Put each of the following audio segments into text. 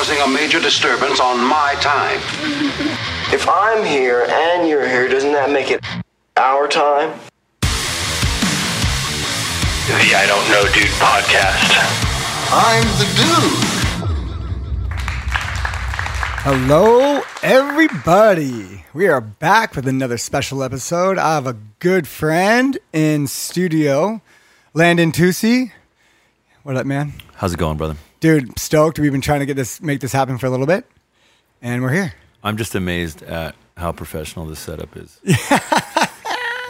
causing a major disturbance on my time. If I'm here and you're here, doesn't that make it our time? The I Don't Know Dude podcast. I'm the dude. Hello, everybody. We are back with another special episode. I have a good friend in studio, Landon Tusi. What up, man? How's it going, brother? Dude, stoked. We've been trying to get this, make this happen for a little bit, and we're here. I'm just amazed at how professional this setup is.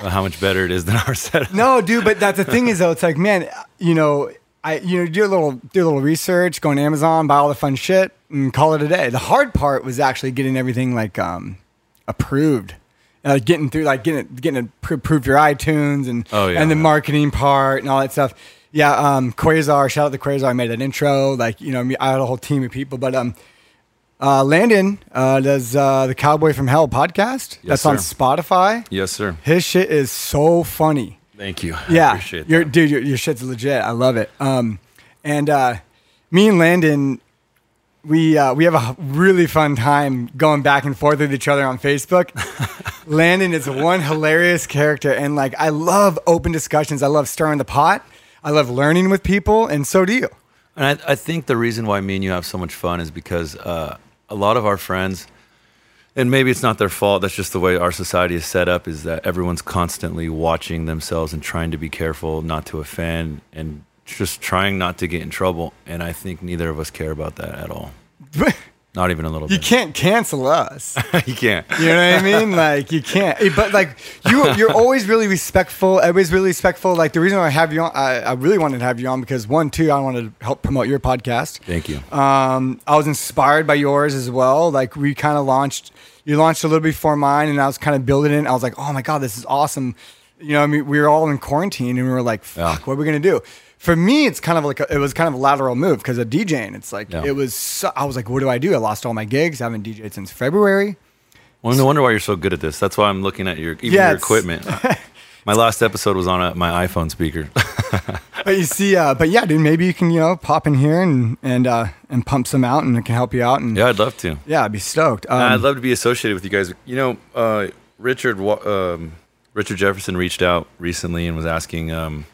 How much better it is than our setup. No, dude, but that's the thing is though, it's like, man, you know, I you know do a little do a little research, go on Amazon, buy all the fun shit, and call it a day. The hard part was actually getting everything like um approved. Uh, getting through like getting it, getting it approved your iTunes and Oh, yeah, and the yeah. marketing part and all that stuff. Yeah, um, Quasar, shout out to Quasar. I made an intro. Like you know, I had a whole team of people, but um, uh, Landon uh, does uh, the Cowboy from Hell podcast. Yes, That's on sir. Spotify. Yes, sir. His shit is so funny. Thank you. I Yeah, appreciate your that. dude, your, your shit's legit. I love it. Um, and uh, me and Landon, we uh, we have a really fun time going back and forth with each other on Facebook. Landon is one hilarious character, and like I love open discussions. I love stirring the pot. I love learning with people, and so do you. And I, I think the reason why me and you have so much fun is because uh, a lot of our friends, and maybe it's not their fault, that's just the way our society is set up, is that everyone's constantly watching themselves and trying to be careful not to offend and just trying not to get in trouble. And I think neither of us care about that at all. Not even a little You bit. can't cancel us. you can't. You know what I mean? Like you can't. But like you, you're always really respectful. Everybody's really respectful. Like the reason I have you on, I, I really wanted to have you on because one, two, I wanted to help promote your podcast. Thank you. Um, I was inspired by yours as well. Like we kind of launched, you launched a little before mine, and I was kind of building it. I was like, oh my god, this is awesome. You know, I mean, we were all in quarantine, and we were like, fuck, Yeah. what are we gonna do? For me, it's kind of like a, it was kind of a lateral move because of DJing. It's like Yeah. it was. So, I was like, what do I do? I lost all my gigs. I haven't DJed since February. Well, no wonder why you're so good at this. That's why I'm looking at your even Yeah, your equipment. my last episode was on a, my iPhone speaker. But you see, uh, but yeah, dude, maybe you can you know pop in here and and uh, and pump some out, and it can help you out. And yeah, I'd love to. yeah, I'd be stoked. Um, I'd love to be associated with you guys. You know, uh, Richard um, Richard Jefferson reached out recently and was asking, um,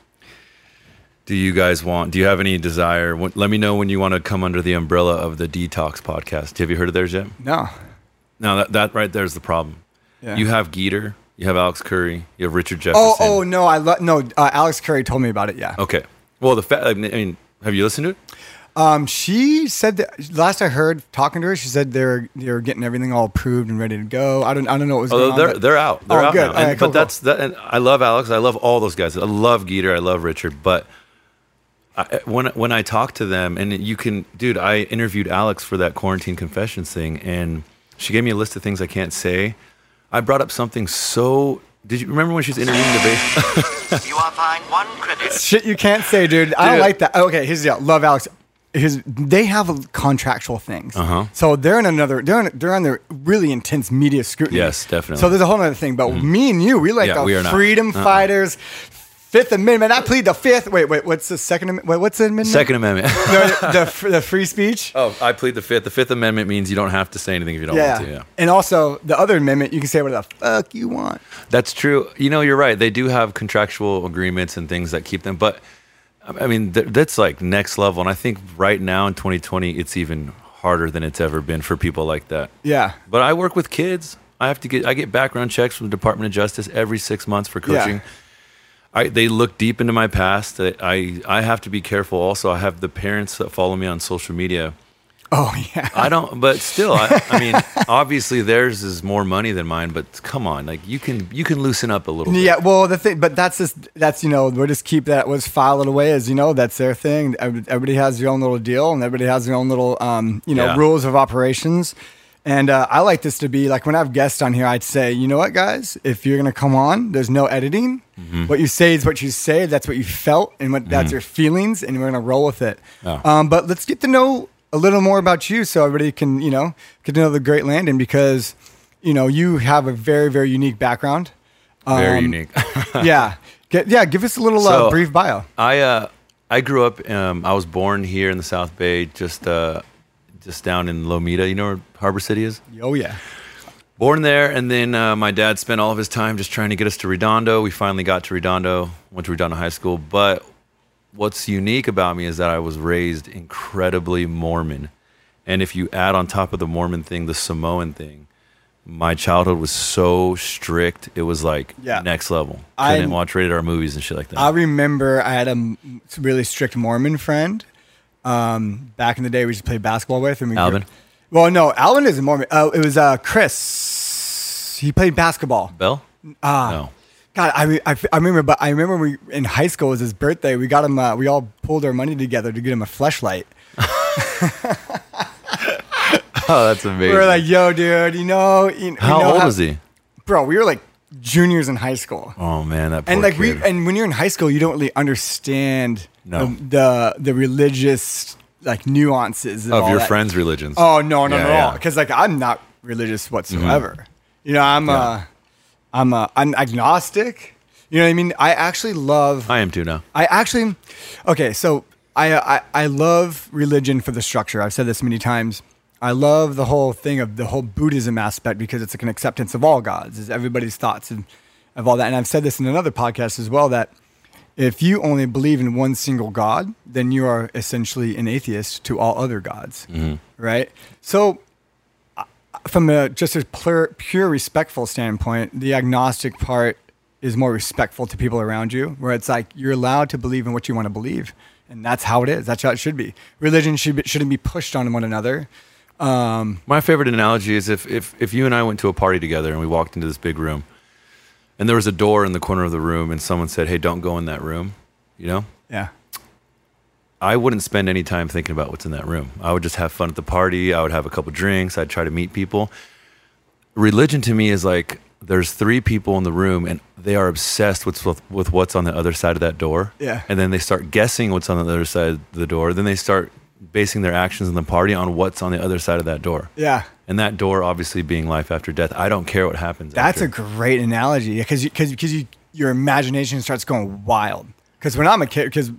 "Do you guys want? Do you have any desire? Let me know when you want to come under the umbrella of the Detox podcast. Have you heard of theirs yet? no, No, that that right there is the problem. Yeah. You have Geeter, you have Alex Curry, you have Richard Jefferson. oh oh no, I lo- no. Uh, Alex Curry told me about it. Yeah. okay. Well, the fa- I mean, have you listened to it? Um, she said that last I heard talking to her, she said they're they're getting everything all approved and ready to go. I don't I don't know what was Oh, going on. they're they're out. They're Oh, out good. now. And- right, cool, but that's that. And I love Alex. I love all those guys. I love Geeter. I love Richard. But I, when when I talk to them, and you can, dude, I interviewed Alex for that quarantine confessions thing, and she gave me a list of things I can't say. I brought up something so. Did you remember when she was interviewing the bass? You are fined one credit. shit you can't say, dude. I don't like that. Okay, here's the deal. Love Alex. His, they have contractual things, Uh-huh. so they're in another. They're in, they're under really intense media scrutiny. Yes, definitely. So there's a whole other thing. But me and you, we like Yeah, the we are freedom Uh-uh. fighters, Fifth Amendment. I plead the fifth. Wait, wait. What's the second? Amendment? Wait, what's the amendment? Second Amendment. No, the, the, the free speech. oh, I plead the fifth. The Fifth Amendment means you don't have to say anything if you don't yeah. want to. Yeah. And also the other amendment, you can say whatever the fuck you want. That's true. You know, you're right. They do have contractual agreements and things that keep them, but I mean, th- that's like next level. And I think right now in 2020, it's even harder than it's ever been for people like that. Yeah. But I work with kids. I have to get I get background checks from the Department of Justice every six months for coaching. I, they look deep into my past. I, I I have to be careful. Also, I have the parents that follow me on social media. Oh yeah. I don't, but still, I, I mean, obviously theirs is more money than mine. But come on, like you can you can loosen up a little. bit. Yeah, well, the thing, but that's just that's you know we'll just keep that just file it away as you know that's their thing. Everybody has their own little deal, and everybody has their own little um you know Yeah. rules of operations. And uh, I like this to be like when I have guests on here, I'd say, you know what, guys, if you're gonna come on, there's no editing. Mm-hmm. What you say is what you say. That's what you felt, and what that's your feelings, and we're gonna roll with it. Yeah. Um, but let's get to know a little more about you, so everybody can you know get to know the great Landon because you know you have a very very unique background very Um, unique. yeah. Get, yeah, give us a little uh, brief bio. I uh, I grew up. Um, I was born here in the South Bay, just uh, just down in Lomita. You know where Harbor City is? Oh yeah. Born there, and then uh, my dad spent all of his time just trying to get us to Redondo. We finally got to Redondo, went to Redondo High School. But what's unique about me is that I was raised incredibly Mormon. And if you add on top of the Mormon thing, the Samoan thing, my childhood was so strict. It was like Yeah. next level. I- Couldn't watch rated R movies and shit like that. I remember I had a really strict Mormon friend. Um, back in the day, we used to play basketball with. And we Alvin? Well, no, Alvin isn't Mormon. Uh, it was uh, Chris. He played basketball. Bill. Ah. no. God, I, I, I remember, but I remember we in high school it was his birthday. We got him. Uh, we all pulled our money together to get him a flashlight. Oh, that's amazing. We were like, "Yo, dude, you know, you, you How know old was he? bro?" We were like juniors in high school. Oh man, that and like kid. we and when you're in high school you don't really understand No. the, the the religious like nuances of, your that. friends' religions. oh no no Yeah, no yeah. because like i'm not religious whatsoever you know i'm Yeah. uh i'm uh i'm agnostic you know what i mean i actually love I am too now. I actually, okay, so I, I I love religion for the structure. I've said this many times. I love the whole thing of the whole Buddhism aspect because it's like an acceptance of all gods, is everybody's thoughts and of all that. And I've said this in another podcast as well that if you only believe in one single god, then you are essentially an atheist to all other gods, right? So uh, from a just a pure, pure respectful standpoint, the agnostic part is more respectful to people around you, where it's like you're allowed to believe in what you want to believe, and that's how it is. That's how it should be. Religion should be, shouldn't be pushed on one another. Um, My favorite analogy is if, if if you and I went to a party together and we walked into this big room, and there was a door in the corner of the room, and someone said, "Hey, don't go in that room," you know. Yeah, I wouldn't spend any time thinking about what's in that room. I would just have fun at the party. I would have a couple drinks. I'd try to meet people. Religion to me is like there's three people in the room and they are obsessed with, with with what's on the other side of that door. Yeah. And then they start guessing what's on the other side of the door. Then they start basing their actions in the party on what's on the other side of that door. yeah. And that door obviously being life after death. I don't care what happens. That's a great analogy because because because you, your imagination starts going wild. Because when I'm a kid, because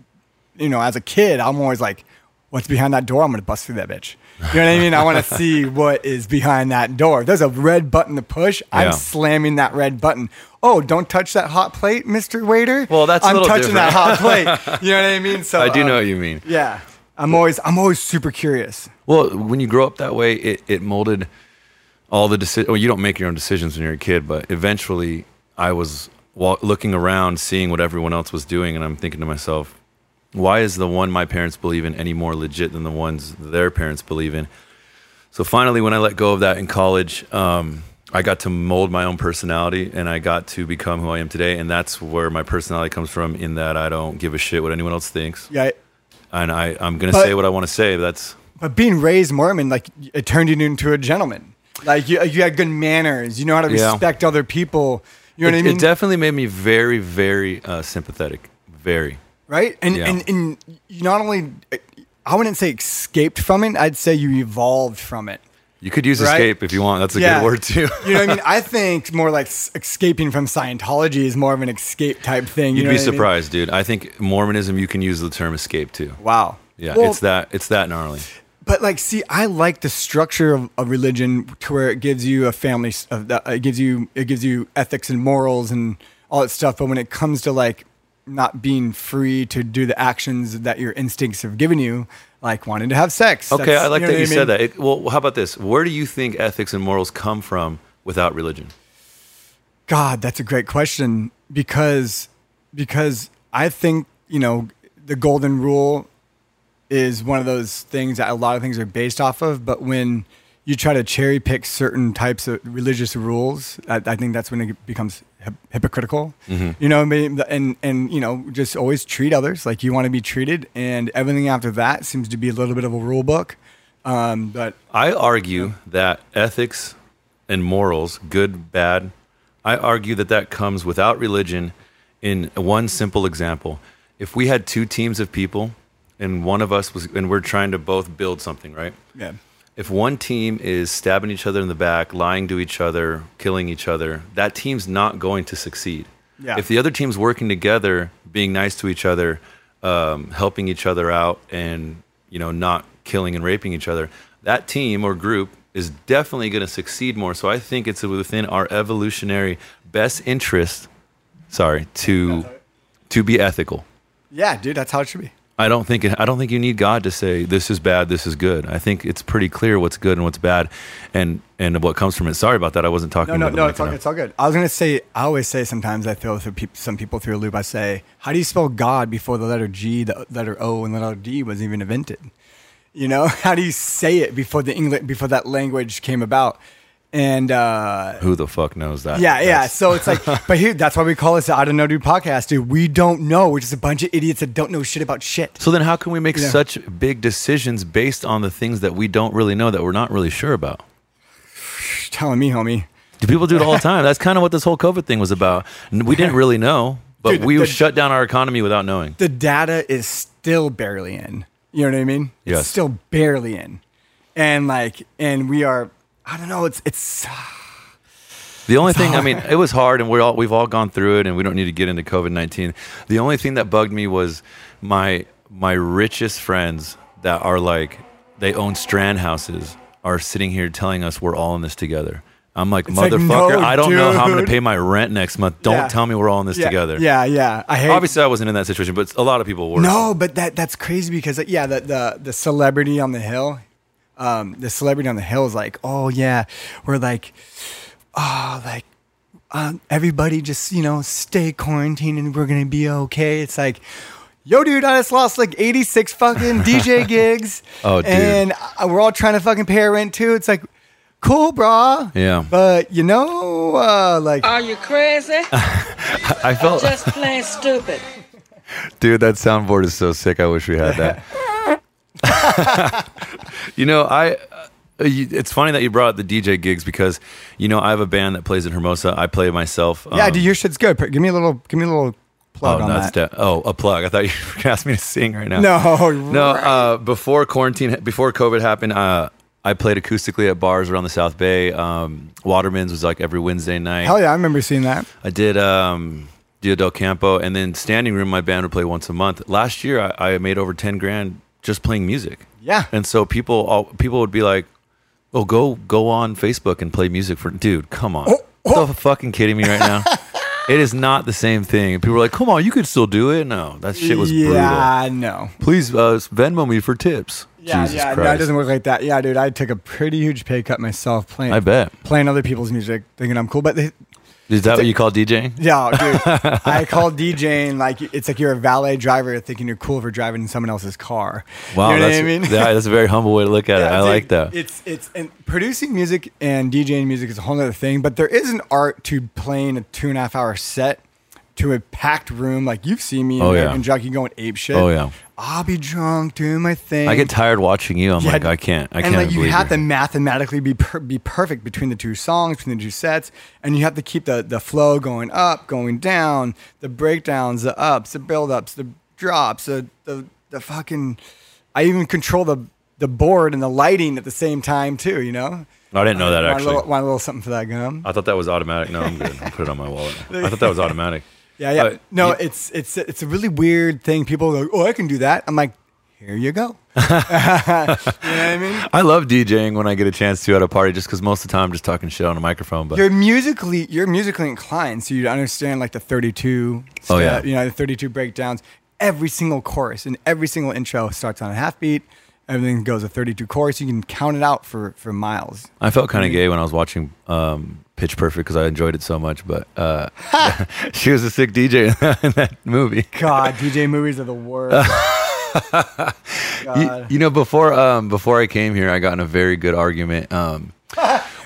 you know, as a kid, I'm always like, "What's behind that door? I'm gonna bust through that bitch." You know what I mean? I want to see what is behind that door. There's a red button to push. I'm slamming that red button. Oh, don't touch that hot plate, Mister Waiter. Well, that's I'm touching that hot plate. You know what I mean? So I do um, know what you mean. Yeah, I'm always I'm always super curious. Well, when you grow up that way, it, it molded all the decisions. Well, you don't make your own decisions when you're a kid, but eventually I was wa- looking around, seeing what everyone else was doing, and I'm thinking to myself, why is the one my parents believe in any more legit than the ones their parents believe in? So finally, when I let go of that in college, um, I got to mold my own personality and I got to become who I am today. And that's where my personality comes from, in that I don't give a shit what anyone else thinks. Yeah. And I, I'm going to say what I want to say. That's But being raised Mormon, like it turned you into a gentleman. Like you, you had good manners. You know how to Yeah. respect other people. You know it, what I mean? it definitely made me very, very uh, sympathetic. Very. right? And, Yeah. and and you not only, I wouldn't say escaped from it. I'd say you evolved from it. You could use Right? escape if you want. That's a Yeah. good word too. You know what I mean? I think more like escaping from Scientology is more of an escape type thing. You You'd know be what I mean? surprised, dude. I think Mormonism you can use the term escape too. Wow. Yeah, Well, it's that it's that gnarly. But like, see, I like the structure of, of religion to where it gives you a family, of the, uh, it gives you it gives you ethics and morals and all that stuff. But when it comes to like not being free to do the actions that your instincts have given you, like wanting to have sex. Okay, that's- I like know that you I said that. It, well, how about this? Where do you think ethics and morals come from without religion? God, that's a great question because because I think you know the golden rule is one of those things that a lot of things are based off of. But when you try to cherry pick certain types of religious rules, I, I think that's when it becomes hypocritical. You know, and and you know, just always treat others like you want to be treated, and everything after that seems to be a little bit of a rule book. Um, but I argue that ethics and morals, good, bad, I argue that that comes without religion in one simple example. If we had two teams of people and one of us was, and we're trying to both build something, right? yeah, If one team is stabbing each other in the back, lying to each other, killing each other, that team's not going to succeed. Yeah. If the other team's working together, being nice to each other, um, helping each other out, and you know not killing and raping each other, that team or group is definitely going to succeed more. So I think it's within our evolutionary best interest, sorry, to to be ethical. Yeah, dude, that's how it should be. I don't think I don't think you need God to say this is bad, this is good. I think it's pretty clear what's good and what's bad, and and what comes from it. Sorry about that. I wasn't talking. No, no, no. It's all, it's all good. I was gonna say. I always say sometimes I throw through peop some people through a loop. I say, how do you spell God before the letter G, the letter O, and the letter D was even invented? You know, how do you say it before the English before that language came about? And uh, Who the fuck knows that? yeah, yeah. That's- So it's like, but here, that's why we call this the I don't know, dude podcast, dude. We don't know. We're just a bunch of idiots that don't know shit about shit. So then, how can we make Yeah. such big decisions based on the things that we don't really know that we're not really sure about? You're telling me, homie. Do people do it all the time? That's kind of what this whole COVID thing was about. We didn't really know, but Dude, we the- shut down our economy without knowing. the data is still barely in. You know what I mean? Yes. It's still barely in. And like and we are I don't know, it's it's uh, The only thing, I mean, it was hard, and we're all we've all gone through it, and we don't need to get into COVID nineteen. The only thing that bugged me was my my richest friends that are like they own strand houses are sitting here telling us we're all in this together. I'm like, like, motherfucker, no, I don't know how I'm going to pay my rent next month. Don't Yeah. tell me we're all in this yeah, together. Yeah, yeah. I hate Obviously, I wasn't in that situation, but a lot of people were. No, but that that's crazy because yeah, the the the celebrity on the hill, um, the celebrity on the hill is like, oh yeah, we're like, oh like, um, everybody just you know stay quarantined and we're gonna be okay. It's like. Yo, dude, I just lost like 86 fucking DJ gigs. Oh, dude. And uh, we're all trying to fucking pay our rent too. It's like, cool, brah. Yeah. But, you know, uh, like, Are you crazy? I felt, Just plain stupid. dude, that soundboard is so sick. I wish we had that. you know, I. Uh, it's funny that you brought up the DJ gigs because you know I have a band that plays in Hermosa. I play myself. yeah, um, dude, your shit's good. Give me a little, give me a little plug Oh, that. de- oh, a plug. I thought you were gonna ask me to sing right now. No, no. Uh, before quarantine, before COVID happened, uh, I played acoustically at bars around the South Bay. Um, Waterman's was like every Wednesday night. Hell yeah, I remember seeing that. I did um, Dia del Campo, and then Standing Room. My band would play once a month. Last year, I, I made over ten grand just playing music. Yeah. and so people, all, people would be like, "Oh, go go on Facebook and play music for." Dude, come on, Oh, the fucking kidding me right now? it is not the same thing. People are like, "Come on, you could still do it." No, that shit was brutal. yeah, no. Please uh, Venmo me for tips. Yeah, Jesus yeah, Christ. no, it doesn't work like that. Yeah, dude, I took a pretty huge pay cut myself playing. I bet. playing other people's music, thinking I'm cool. But they, Is that what you call DJing? yeah, dude, I call DJing like it's like you're a valet driver thinking you're cool for driving in someone else's car. Wow, you know that's, what I mean? that- that's a very humble way to look at it. I dude, like that. It's it's and producing music and DJing music is a whole other thing. But there is an art to playing a two and a half hour set to a packed room. Like you've seen me Oh, and, yeah. and Jockey going ape shit. Oh, yeah. I'll be drunk doing my thing. I get tired watching you. I'm Yeah, like, I can't. I and can't. like you have you. to mathematically be per- be perfect between the two songs, between the two sets, and you have to keep the the flow going up, going down, the breakdowns, the ups, the build ups, the drops, the the the fucking. I even control the the board and the lighting at the same time too. You know. I didn't know that Want a actually. little, want a little something for that gum? I thought that was automatic. No, I'm good. I'll put it on my wallet. I thought that was automatic. Yeah, yeah. Uh, no, you- it's it's it's a really weird thing. People go, "Oh, I can do that." I'm like, "Here you go." you know what I mean? I love DJing when I get a chance to at a party, just because most of the time I'm just talking shit on a microphone. But You're musically you're musically inclined, so you understand like the 32. Oh, yeah. you know the 32 breakdowns. Every single chorus and every single intro starts on a half beat. Everything goes a 32 chorus. You can count it out for for miles. I felt kind of gay when I was watching um, Pitch Perfect because I enjoyed it so much. But uh, she was a sick DJ in that, movie. God, DJ movies are the worst. You, you know, before um, before I came here, I got in a very good argument um,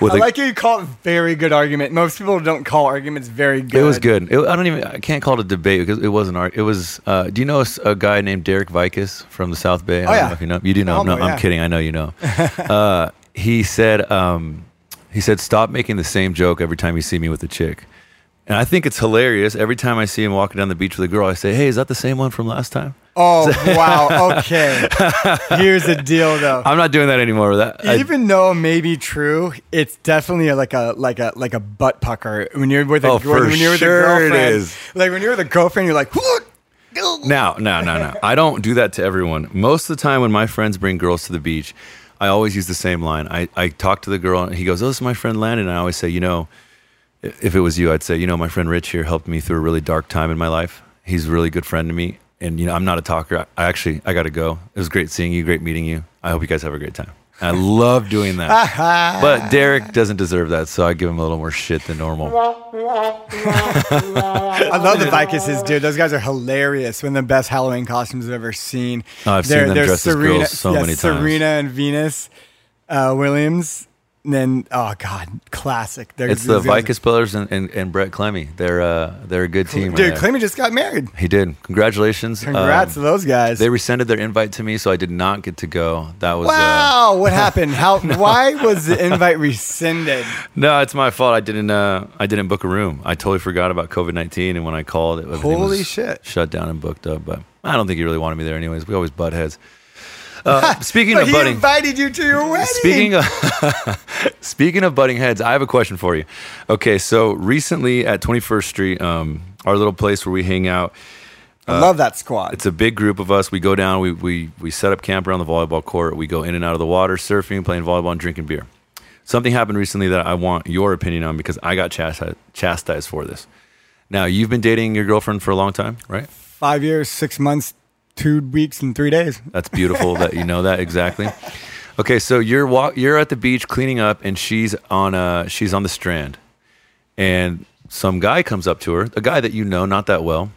with I a, like how you call it very good argument. Most people don't call arguments very good. It was good. It, I don't even. I can't call it a debate because it wasn't art. It was. Uh, do you know a guy named Derek Vikas from the South Bay? I Oh, don't yeah. know if you know. You do know. No, know, I'm yeah. kidding. I know you know. uh, he said. Um, he said, "Stop making the same joke every time you see me with a chick." And I think it's hilarious. Every time I see him walking down the beach with a girl, I say, "Hey, is that the same one from last time?" Oh wow. Okay. Here's the deal, though. I'm not doing that anymore. That I- Even though it may be true, it's definitely like a like a like a butt pucker when you're with a Oh, when, when you're with sure a it girlfriend. is. Like when you're with a girlfriend, you're like? No, no, no, no. I don't do that to everyone. Most of the time, when my friends bring girls to the beach, I always use the same line. I, I talk to the girl and he goes, Oh, this is my friend Landon. And I always say, you know, if it was you, I'd say, you know, my friend Rich here helped me through a really dark time in my life. He's a really good friend to me. And, you know, I'm not a talker. I, I actually, I got to go. It was great seeing you, great meeting you. I hope you guys have a great time. I love doing that. but Derek doesn't deserve that. So I give him a little more shit than normal. I love the Vicuses, dude. Those guys are hilarious. One of the best Halloween costumes I've ever seen. Oh, I've seen them dressed as girls so many times. Serena and Venus uh, Williams. And then, oh god, classic. They're, It's the guys- Vicus brothers and, and, and Brett Clemmy. They're uh, they're a good team. Dude, right. Clemmy just got married. He did. Congratulations. Congrats Um, to those guys. They rescinded their invite to me, so I did not get to go. That was uh, wow, what happened? How? Why was the invite rescinded? no, it's my fault. I didn't. Uh, I didn't book a room. I totally forgot about COVID nineteen, and when I called, it Holy was shit. shut down and booked up. But I don't think he really wanted me there, anyways. We always butt heads. Uh, speaking But of he butting, invited you to your wedding. Speaking of speaking of butting heads, I have a question for you. Okay, so recently at 21st Street, um, our little place where we hang out, I love that squad. it's a big group of us. We go down, we we we set up camp around the volleyball court. We go in and out of the water, surfing, playing volleyball, and drinking beer. Something happened recently that I want your opinion on because I got chastised, chastised for this. Now you've been dating your girlfriend for a long time, right? Five years, six months, two weeks, and three days. That's beautiful that you know that exactly. Okay, so you're walk, you're at the beach cleaning up, and she's on uh she's on the strand, and some guy comes up to her, a guy that you know not that well,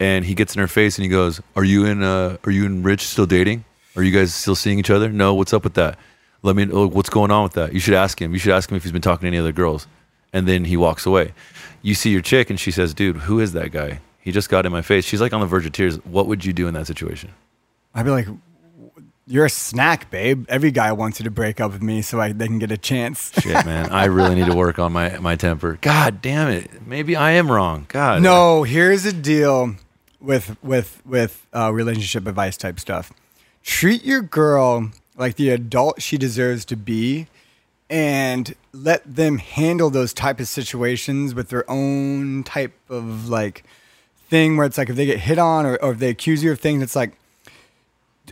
and he gets in her face and he goes, "Are you in? uh, Are you and Rich still dating? Are you guys still seeing each other? No. What's up with that? Let me. know What's going on with that? You should ask him. You should ask him if he's been talking to any other girls." And then he walks away. You see your chick, and she says, "Dude, who is that guy? He just got in my face." She's like on the verge of tears. What would you do in that situation? I'd be like, "You're a snack, babe. Every guy wants you to break up with me so I, they can get a chance." Shit, man. I really need to work on my, my temper. God damn it. Maybe I am wrong. God. No, here's the deal with with with uh, relationship advice type stuff. Treat your girl like the adult she deserves to be, and let them handle those type of situations with their own type of like thing where it's like if they get hit on or, or if they accuse you of things, it's like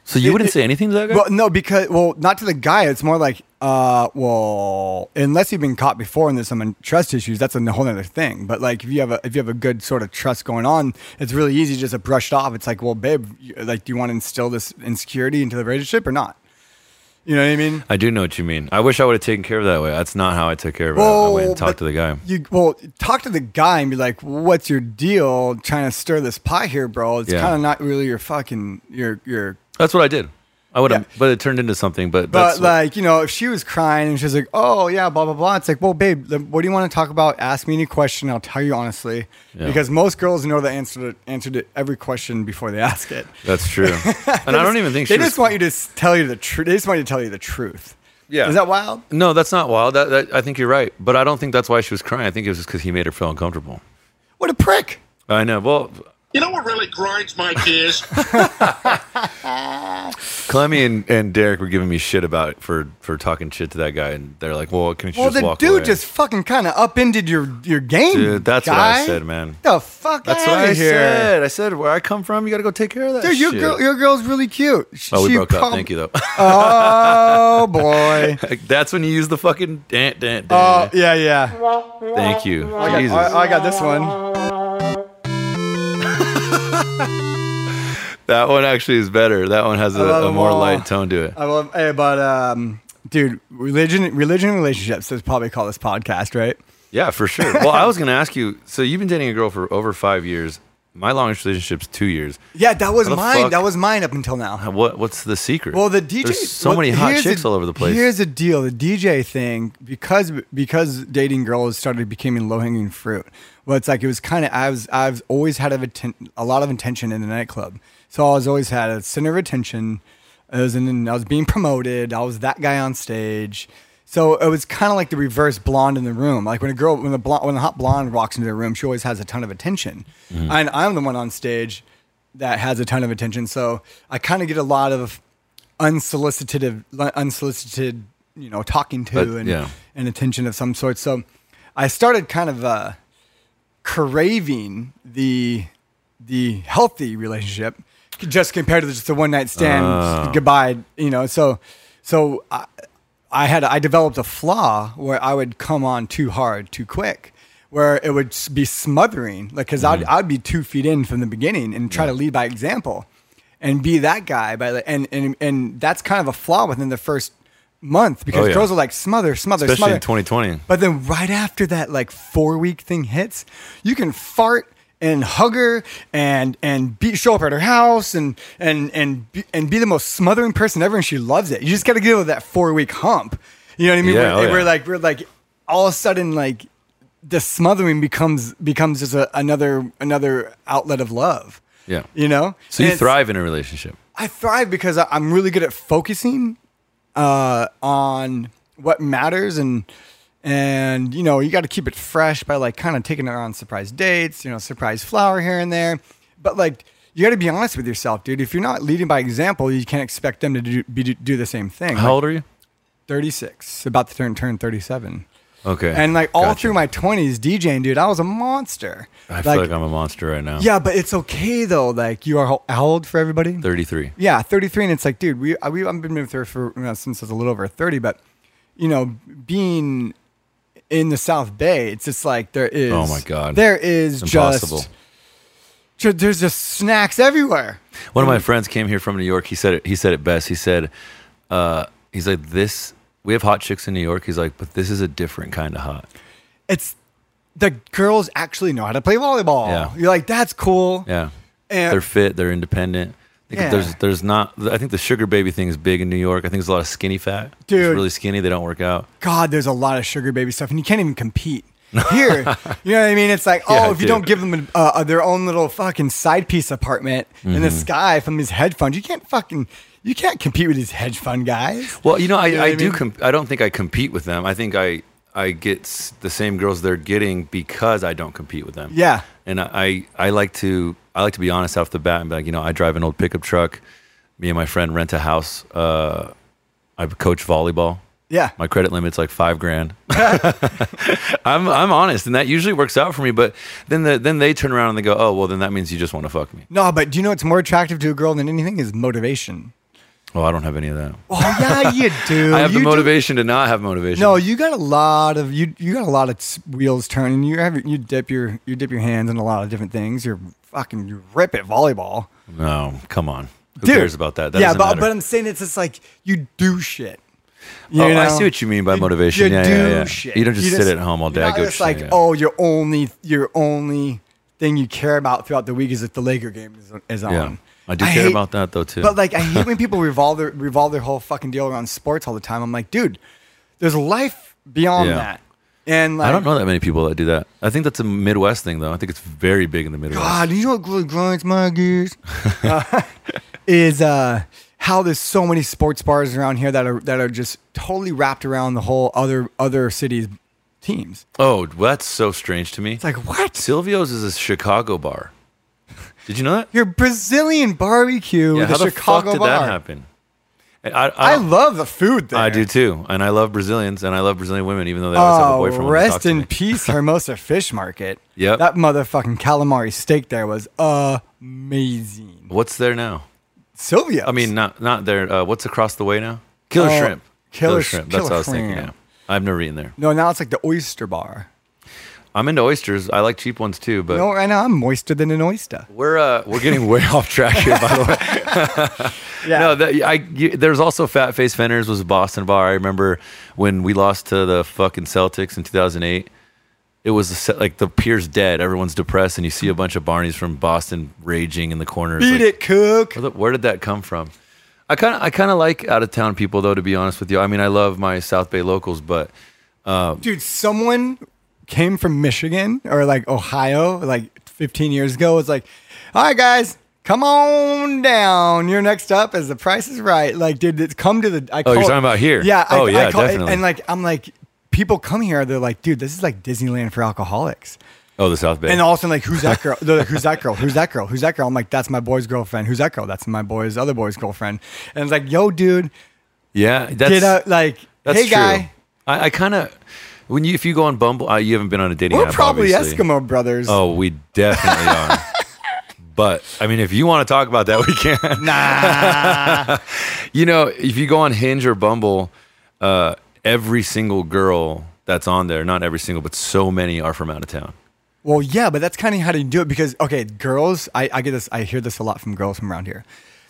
So you It- wouldn't it- say anything to that guy? Well, no, because well, not to the guy. It's more like, uh, well, unless you've been caught before and there's some trust issues, that's a whole other thing. But like, if you have a if you have a good sort of trust going on, it's really easy just to brush it off. It's like, well, babe, like, do you want to instill this insecurity into the relationship or not? You know what I mean? I do know what you mean. I wish I would have taken care of it that way. That's not how I took care of it. I went and talked to the guy. You well, talk to the guy and be like, "What's your deal? Trying to stir this pot here, bro? It's Yeah. kind of not really your fucking your your That's what I did. I would have, Yeah. but it turned into something. But, But that's what- like, you know, if she was crying and she's like, "Oh yeah, blah blah blah," it's like, "Well, babe, what do you want to talk about? Ask me any question. I'll tell you honestly." Yeah. Because most girls know the answer to answer to every question before they ask it. that's true. and I don't even think they she just was, want you to tell you the truth. They just want you to tell you the truth. Yeah. is that wild? No, that's not wild. That, that, I think you're right. But I don't think that's why she was crying. I think it was just because he made her feel uncomfortable. What a prick! I know. Well, You know what really grinds my gears? Clemmy and, and Derek were giving me shit about for for talking shit to that guy, and they're like, "Well, can you Well, just the walk dude away?" just fucking kind of upended your your game. Dude, that's what I said, man. The fuck That's outta what I here. said. I said, "Where I come from, you got to go take care of that." Dude, your shit. girl, your girl's really cute. She, Oh, we she broke up. Thank you, though. Oh boy. That's when you use the fucking dan dan dan. Oh yeah, yeah. Thank you. I got, Jesus. I, I got this one. That one actually is better. That one has a, a more all. light tone to it. I love, hey, but um, dude, religion, religion, and relationships is probably call this podcast, right? Yeah, for sure. Well, I was going to ask you. So you've been dating a girl for over five years. My longest relationship's two years. Yeah, that was mine. fuck- That was mine up until now. What What's the secret? Well, the DJ. There's so well, many hot chicks the- all over the place. Here's the deal: the DJ thing, because because dating girls started becoming low hanging fruit. Well, it's like it was kind of I was I've always had a, a lot of intention in the nightclub, so I was always had a center of attention. I was in, I was being promoted. I was that guy on stage. So it was kind of like the reverse blonde in the room. Like when a girl, when the blonde, when the hot blonde walks into the room, she always has a ton of attention, Mm-hmm. and I'm the one on stage that has a ton of attention. So I kind of get a lot of unsolicited, unsolicited, you know, talking to But, and yeah. and attention of some sort. So I started kind of uh, craving the the healthy relationship, just compared to just a one night stand Oh. goodbye. You know, so so I, I had I developed a flaw where I would come on too hard, too quick, where it would be smothering. Like, because Mm-hmm. I'd I'd be two feet in from the beginning and try to lead by example, and be that guy. By the, and and and that's kind of a flaw within the first month because Oh, yeah. girls are like smother, smother, Especially smother. in 2020. But then right after that, like four week thing hits, you can fart and hug her and and be, show up at her house and and and be, and be the most smothering person ever, and she loves it. You just got to get over that four week hump. You know what I mean? Yeah, where, oh, we're like we're like all of a sudden like the smothering becomes becomes just a, another another outlet of love. Yeah. You know. So And you thrive in a relationship. I thrive because I- I'm really good at focusing uh, on what matters and and you know you got to keep it fresh by like kind of taking her on surprise dates, you know, surprise flower here and there. But like you got to be honest with yourself, dude. If you're not leading by example, you can't expect them to do, be, do the same thing. How old are you? 36, about to turn turn 37. Okay. And like all Gotcha. through my 20s DJing, dude, I was a monster. I feel like I'm a monster right now. yeah, but it's okay though. Like you are how- old for everybody? 33. Yeah, 33, and it's like, dude, we we I've been with her for you know, since I was a little over 30, but you know, being in the South Bay, it's just like there is. Oh my God. there is It's impossible. just. ju- There's just snacks everywhere. One of my friends came here from New York. He said it. He said it best. He said, uh, "He's like this. We have hot chicks in New York. He's like, but this is a different kind of hot. It's the girls actually know how to play volleyball. Yeah. You're like, that's cool. Yeah, And- they're fit. They're independent. I Yeah. There's there's not. I think the sugar baby thing is big in New York. I think there's a lot of skinny fat. It's Dude. really skinny. They don't work out. God, there's a lot of sugar baby stuff, and you can't even compete. Here, you know what I mean? It's like, oh, Yeah, if you dude. don't give them uh, uh, their own little fucking side piece apartment in Mm-hmm. the sky from these hedge funds, you can't fucking, you can't compete with these hedge fund guys. Well, you know, I, You know I I do. mean? Com- I don't think I compete with them. I think I I get the same girls they're getting because I don't compete with them. Yeah. and I I like to I like to be honest off the bat and be like, you know, I drive an old pickup truck. Me and my friend rent a house. Uh, I coach volleyball. Yeah. My credit limit's like five grand. I'm I'm honest, and that usually works out for me. But then the, then they turn around and they go, oh well, then that means you just want to fuck me. No, but do you know what's more attractive to a girl than anything is motivation. Oh, I don't have any of that. Oh yeah, you do. I have the You do- motivation to not have motivation. No, you got a lot of you. You got a lot of wheels turning. You have you dip your you dip your hands in a lot of different things. You're fucking rip at volleyball. no, come on. Who Dude. cares about that? That yeah, but, matter. but I'm saying it's just like you do shit. Oh, you Oh, I see what you mean by motivation. You Yeah, do yeah, yeah. shit. You don't just sit at home all day. I go just like, yeah. oh, your only your only thing you care about throughout the week is if the Laker game is, is on. Yeah. I do care hate- about that though too. But like, I hate when people revolve their revolve their whole fucking deal around sports all the time. I'm like, dude, there's life beyond that. And like, I don't know that many people that do that. I think that's a Midwest thing though. I think it's very big in the Midwest. God, you know what grinds my gears? Uh, is uh, how there's so many sports bars around here that are that are just totally wrapped around the whole other other cities teams. Oh, well, that's so strange to me. It's like what? Silvio's is a Chicago bar. Did you know that? Your Brazilian barbecue Yeah, with how a the Chicago fuck did bar. that happen? I, I, I I, love the food there. I do too, and I love Brazilians, and I love Brazilian women, even though they always have a Oh, boyfriend. talk rest in peace, Hermosa Fish Market. Yep. That motherfucking calamari steak there was amazing. What's there now? Sylvia. I mean, not not there. Uh, what's across the way now? Killer Oh, shrimp. Killer shrimp. sh- That's what I was thinking. Shrimp. Yeah. I've never eaten there. no, now it's like the oyster bar. I'm into oysters. I like cheap ones too, but No, right now I'm moister than an oyster. we're uh, we're getting way off track here. By the way, Yeah. no, that, I you, there's also Fat Face Fenner's was a Boston bar. I remember when we lost to the fucking Celtics in 2008. It was like the pier's dead. Everyone's depressed, and you see a bunch of Barneys from Boston raging in the corners. Beat like, it, cook. Where, the- where did that come from? I kind of I kind of like out of town people though. To be honest with you, I mean I love my South Bay locals, but Dude, someone came from Michigan or like Ohio like 15 years ago. Was like, all right, guys, come on down. You're next up as the price is right. Like, dude, it's come to the. I Oh, you're talking about here? Yeah. I, Oh, I yeah, call- definitely. And like, I'm like, people come here. They're like, dude, this is like Disneyland for alcoholics. oh, the South Bay. And all of a sudden, like, who's that girl? They're like, who's that girl? Who's that girl? Who's that girl? I'm like, that's my boy's girlfriend. Who's that girl? That's my boy's other boy's girlfriend. And it's like, yo, dude, yeah, that's get out. Like, That's hey, true. guy, I, I kind of when you if you go on Bumble, uh, you haven't been on a dating app. we're app. probably obviously. Eskimo brothers. Oh, we definitely are. But I mean, if you want to talk about that, we can. Nah. you know, if you go on Hinge or Bumble, uh, every single girl that's on there, not every single, but so many are from out of town. Well, yeah, but that's kind of how to do it because okay, girls, I, I get this, I hear this a lot from girls from around here.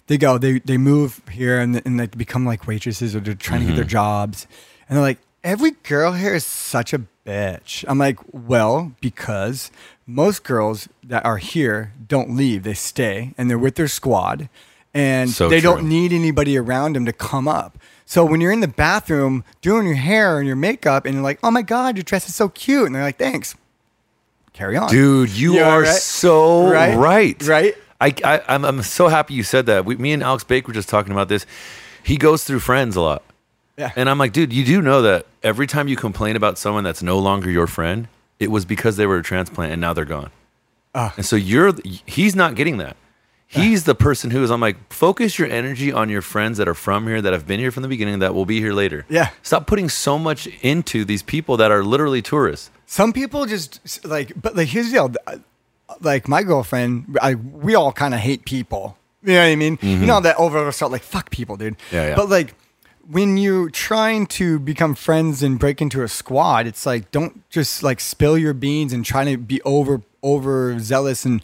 They go, they they move here and and they become like waitresses or they're trying to get their jobs, and they're like, every girl here is such a bitch. I'm like, well, because most girls that are here don't leave, they stay and they're with their squad, and So they true. don't need anybody around them to come up. So when you're in the bathroom doing your hair and your makeup, and you're like, oh my god, your dress is so cute, and they're like, thanks. Carry on, Dude, you Yeah, are right? so Right? right. Right? I, I, I'm, I'm so happy you said that. We, me and Alex Baker were just talking about this. He goes through friends a lot. Yeah. And I'm like, dude, you do know that every time you complain about someone that's no longer your friend, it was because they were a transplant and now they're gone. Ah. And so you're, he's not getting that. He's the person who is, I'm like, focus your energy on your friends that are from here, that have been here from the beginning, that will be here later. Yeah. Stop putting so much into these people that are literally tourists. Some people just like, but like here's the deal. uh, Like my girlfriend, I, we all kind of hate people. You know what I mean? You know that over over start like fuck people, dude. Mm-hmm. Yeah, yeah. But like when you're trying to become friends and break into a squad, it's like don't just like spill your beans and try to be over over zealous and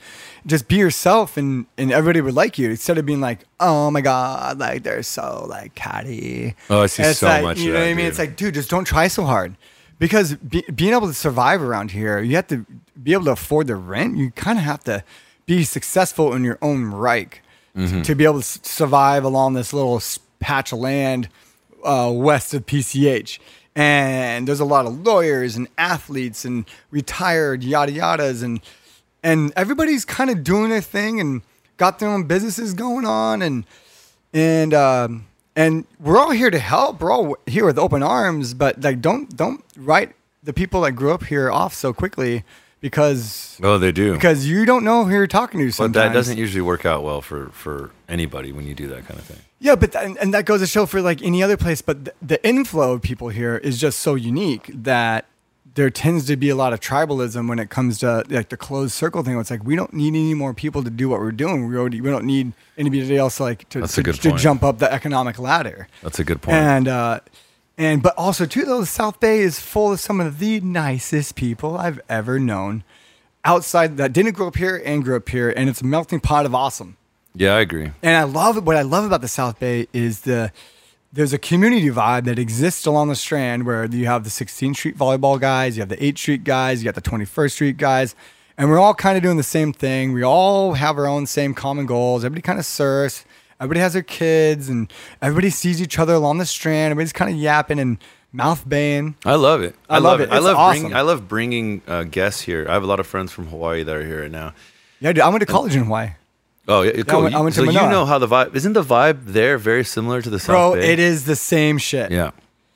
just be yourself and and everybody would like you instead of being like oh my god like they're so like catty. Oh, I see And it's so like, much You know what I mean? dude. It's like dude, just don't try so hard. Because be, being able to survive around here, you have to be able to afford the rent. You kind of have to be successful in your own right Mm-hmm. to be able to survive along this little patch of land uh, west of PCH. And there's a lot of lawyers and athletes and retired yada yadas and and everybody's kind of doing their thing and got their own businesses going on and and um, and we're all here to help. We're all here with open arms, but like don't don't write the people that grew up here off so quickly because Oh, they do. because you don't know who you're talking to. sometimes. But that doesn't usually work out well for, for anybody when you do that kind of thing. Yeah, but th- and, that goes to show for like any other place. But th- the inflow of people here is just so unique that there tends to be a lot of tribalism when it comes to like the closed circle thing. It's like we don't need any more people to do what we're doing. We already we don't need anybody else like to to, to jump up the economic ladder. That's a good point. And uh, and but also too, though the South Bay is full of some of the nicest people I've ever known. Outside that didn't grow up here and grew up here, and it's a melting pot of awesome. yeah, I agree. And I love what I love about the South Bay is the there's a community vibe that exists along the Strand where you have the 16th Street volleyball guys, you have the 8th Street guys, you got the 21st Street guys, and we're all kind of doing the same thing. We all have our own same common goals. Everybody kind of surfs. Everybody has their kids, and everybody sees each other along the Strand. Everybody's kind of yapping and mouth baying. I love it. I love it. I love awesome. bringing. I love bringing uh, guests here. I have a lot of friends from Hawaii that are here right now. Yeah, dude, I went to college in Hawaii. Oh yeah, cool. went- I went to so you know how the vibe isn't the vibe there very similar to the South Bro, Bay? it is the same shit. Yeah,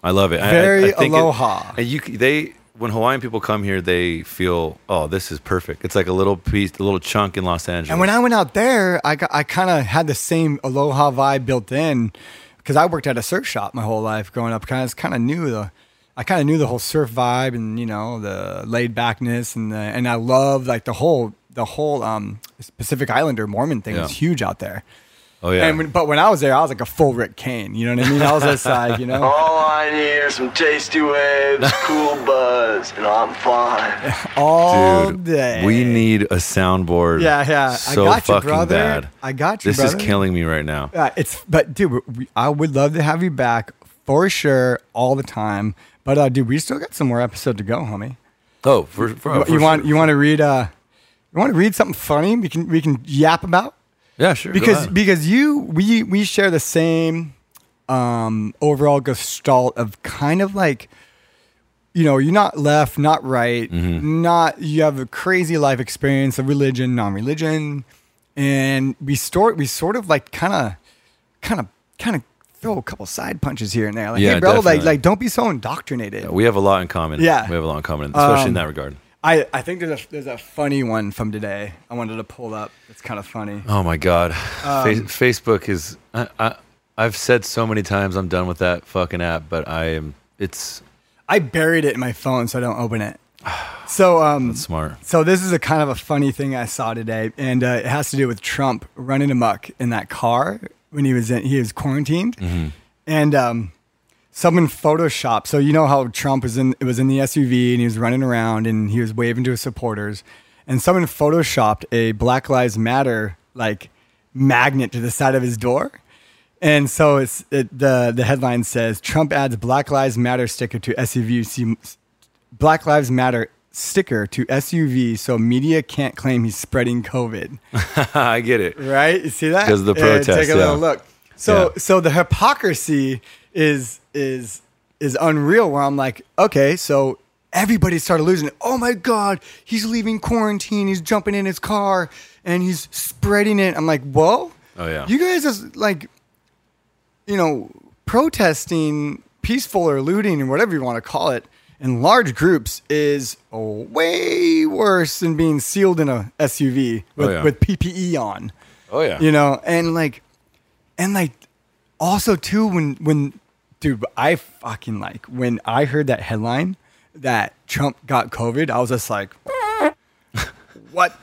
I love it. I- I- Very I think it- aloha. and you they when Hawaiian people come here, they feel oh this is perfect. It's like a little piece, a little chunk in Los Angeles. And when I went out there, I got, I kind of had the same aloha vibe built in because I worked at a surf shop my whole life growing up. Kind of kind of knew the, I kind of knew the whole surf vibe and you know the laid backness and the, and I love like the whole the whole um, Pacific Islander Mormon thing Yeah. is huge out there. Oh yeah, And when, but when I was there, I was like a full Rick Kane. You know what I mean? I was just like, you know, All I need are some tasty waves, cool buzz, and I'm fine. all Dude, day. we need a soundboard. Yeah, yeah. So I got you, fucking brother. bad. I got you, This brother. is killing me right now. Uh, it's but dude, we, I would love to have you back for sure all the time. But uh, dude, we still got some more episode to go, homie. Oh, for, for, you for you want sure. you want to read uh you want to read something funny we can we can yap about Yeah, sure. because because you we we share the same um overall gestalt of kind of like you know you're not left not right Mm-hmm. not you have a crazy life experience of religion non-religion and we sort we sort of like kind of kind of kind of throw a couple side punches here and there like Yeah, hey bro like definitely. like don't be so indoctrinated we have a lot in common. Yeah. we have a lot in common, especially in Um, that regard. I, I think there's a, there's a funny one from today. I wanted to pull up. It's kind of funny. Oh my god, Um, Fa- Facebook is. I, I I've said so many times I'm done with that fucking app, but I am. It's I buried it in my phone so I don't open it. So um, smart. so this is a kind of a funny thing I saw today, and uh, it has to do with Trump running amok in that car when he was in, he was quarantined, Mm-hmm. and um, someone photoshopped. So you know how Trump was in it was in the SUV and he was running around and he was waving to his supporters, and someone photoshopped a Black Lives Matter like magnet to the side of his door. And so it's it, the the headline says Trump adds Black Lives Matter sticker to SUV Black Lives Matter sticker to SUV so media can't claim he's spreading COVID. I get it. Right? You see that? Because the Yeah, protests, Take a little yeah. look. So Yeah. so the hypocrisy is is is unreal. Where I'm like, okay, so everybody started losing it. Oh my god, he's leaving quarantine. He's jumping in his car and he's spreading it. I'm like, whoa. Oh, yeah. You guys is like, you know, protesting, peaceful or looting, or whatever you want to call it, in large groups is way worse than being sealed in a SUV oh, with, Oh, yeah. with PPE on. Oh yeah. You know, and like, and like, also too when when, dude, I fucking like when I heard that headline that Trump got COVID, I was just like, what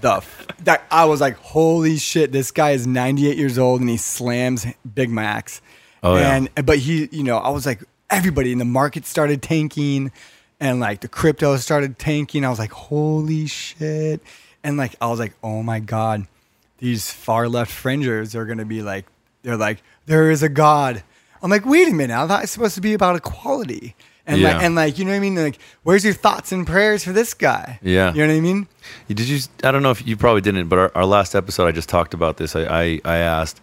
the f-? that I was like, holy shit, this guy is 98 years old and he slams Big Macs. Oh, yeah. and but he, you know, I was like, everybody in the market started tanking, and like the crypto started tanking. I was like, holy shit, and like I was like, oh my god, these far left fringers are gonna be like, they're like, there is a god. I'm like, wait a minute, I thought it's supposed to be about equality. And Yeah. like, and like, you know what I mean? Like, where's your thoughts and prayers for this guy? Yeah. you know what I mean? Did you? I don't know if you probably didn't, but our, our last episode, I just talked about this. I, I, I asked,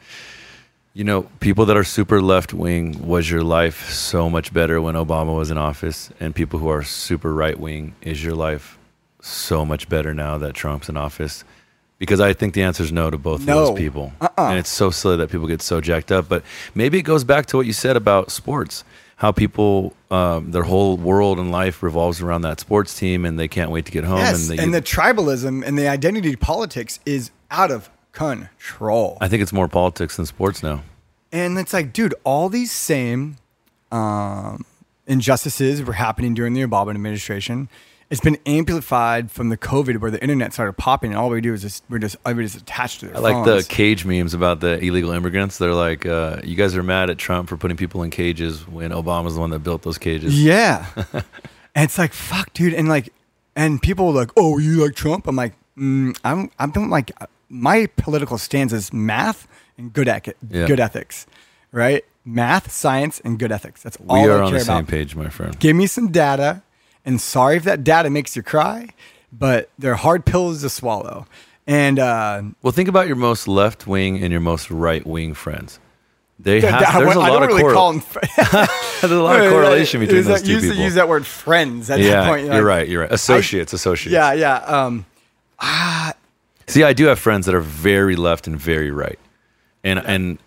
you know, people that are super left wing, was your life so much better when Obama was in office? And people who are super right wing, is your life so much better now that Trump's in office? Because I think the answer is no to both No. of those people. And it's so silly that people get so jacked up. But maybe it goes back to what you said about sports. How people, um, their whole world and life revolves around that sports team, and they can't wait to get home. Yes, and, and, the tribalism and the identity politics is out of control. I think it's more politics than sports now. And it's like, dude, all these same um, injustices were happening during the Obama administration. It's been amplified from the COVID, where the internet started popping, and all we do is just we're just everybody's attached to their I like the cage memes about the illegal immigrants. They're like, uh, you guys are mad at Trump for putting people in cages when Obama's the one that built those cages. Yeah. and it's like, fuck, dude. And like, and people are like, oh, you like Trump? I'm like, mm, I'm, I don't like, my political stance is math and good, ec- Yeah. good ethics, right? Math, science, and good ethics. That's all We I are on care the same page, my friend. Give me some data. And sorry if that data makes you cry, but they're hard pills to swallow. And uh, Well, think about your most left wing and your most right wing friends. They have, th- there's a I lot of really correl- call them. there's a lot of correlation between those that- two use, people. Use that word friends at yeah, that point. you're like- right. You're right. Associates, associates. Yeah, yeah. Um, See, I do have friends that are very left and very right, and and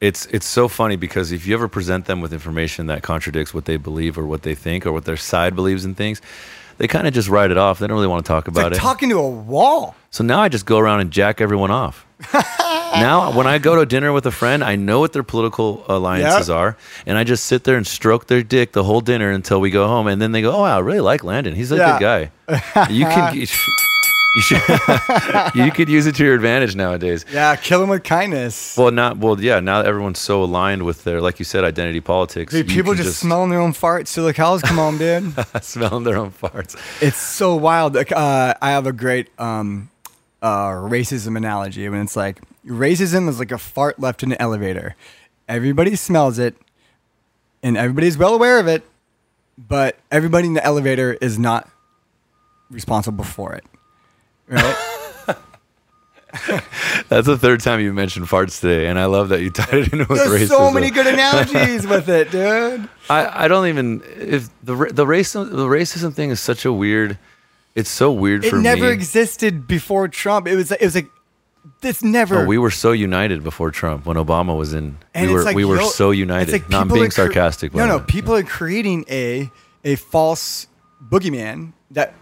it's it's so funny because if you ever present them with information that contradicts what they believe or what they think or what their side believes in things, they kind of just write it off. They don't really want to talk about like it. talking to a wall. so now I just go around and jack everyone off. now, when I go to dinner with a friend, I know what their political alliances Yep. are, and I just sit there and stroke their dick the whole dinner until we go home, and then they go, "Oh, I really like Landon. He's a Yeah. good guy." You can. You should. you could use it to your advantage nowadays. Yeah, kill them with kindness. Well, not well. Yeah, now everyone's so aligned with their, like you said, identity politics. Dude, people can just, smelling their own farts till the cows come home, dude. smelling their own farts. it's so wild. Like, uh, I have a great um, uh, racism analogy when it's like racism is like a fart left in an elevator. Everybody smells it, and everybody's well aware of it, but everybody in the elevator is not responsible for it. Right? That's the third time you mentioned farts today, and I love that you tied it in with There's racism. so many good analogies with it, dude. I, I don't even if the the racism the racism thing is such a weird. It's so weird It for me. It never existed before Trump. It was it was like this never. Oh, we were so united before Trump when Obama was in. And we were like, we were yo- so united. like Not being cre- sarcastic. No, no. People are creating a a false boogeyman that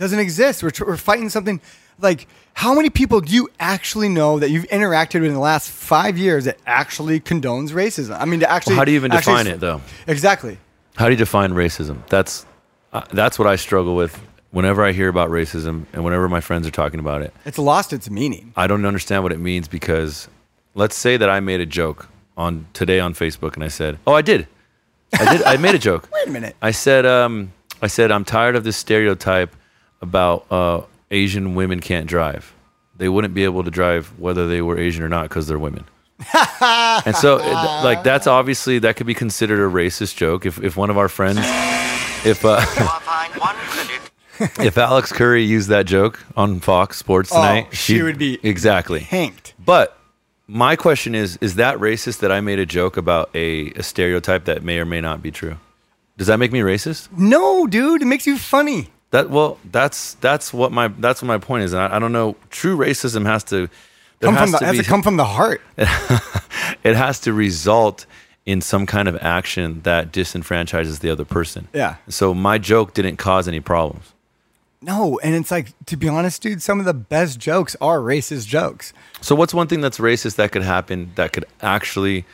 doesn't exist. We're, tr- we're fighting something like how many people do you actually know that you've interacted with in the last five years that actually condones racism? I mean, to actually. Well, how do you even actually- define it, though? Exactly. How do you define racism? That's uh, that's what I struggle with whenever I hear about racism and whenever my friends are talking about it. It's lost its meaning. I don't understand what it means because let's say that I made a joke on today on Facebook and I said, "Oh, I did." I did. I made a joke. Wait a minute. I said, um, I said, I'm tired of this stereotype about uh, Asian women can't drive. They wouldn't be able to drive whether they were Asian or not because they're women. and so, it- like, that's obviously that could be considered a racist joke. If if one of our friends, if uh, You are fined one credit. if Alex Curry used that joke on Fox Sports Oh, tonight, she she'd- would be exactly. Hanked. But my question is: Is that racist that I made a joke about a, a stereotype that may or may not be true? Does that make me racist? No, dude, it makes you funny. That well, that's that's what my that's what my point is. And I, I don't know. True racism has to Come has from the, to has be, to come from the heart. it has to result in some kind of action that disenfranchises the other person. Yeah. So my joke didn't cause any problems. No, and it's like to be honest, dude, some of the best jokes are racist jokes. So what's one thing that's racist that could happen that could actually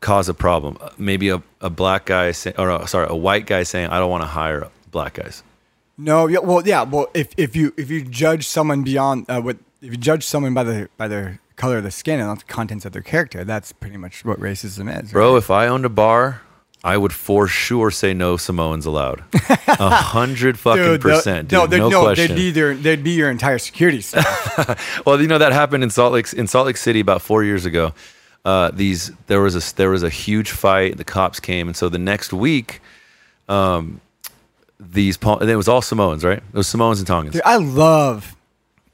cause a problem? Maybe a, a black guy say, or uh, sorry, a white guy saying, "I don't want to hire black guys." No, yeah, well, yeah, well, if if you if you judge someone beyond uh, what if you judge someone by the by their color of the skin and not the contents of their character, that's pretty much what racism is, Bro, if I owned a bar, I would for sure say no Samoans allowed. A hundred fucking Dude, percent. Dude, no, they'd- no, no, question. they'd be their, they'd be your entire security staff. well, you know that happened in Salt Lake in Salt Lake City about four years ago. Uh, these there was a there was a huge fight. The cops came, and so the next week, um, these and it was all Samoans, right? It was Samoans and Tongans. Dude, I love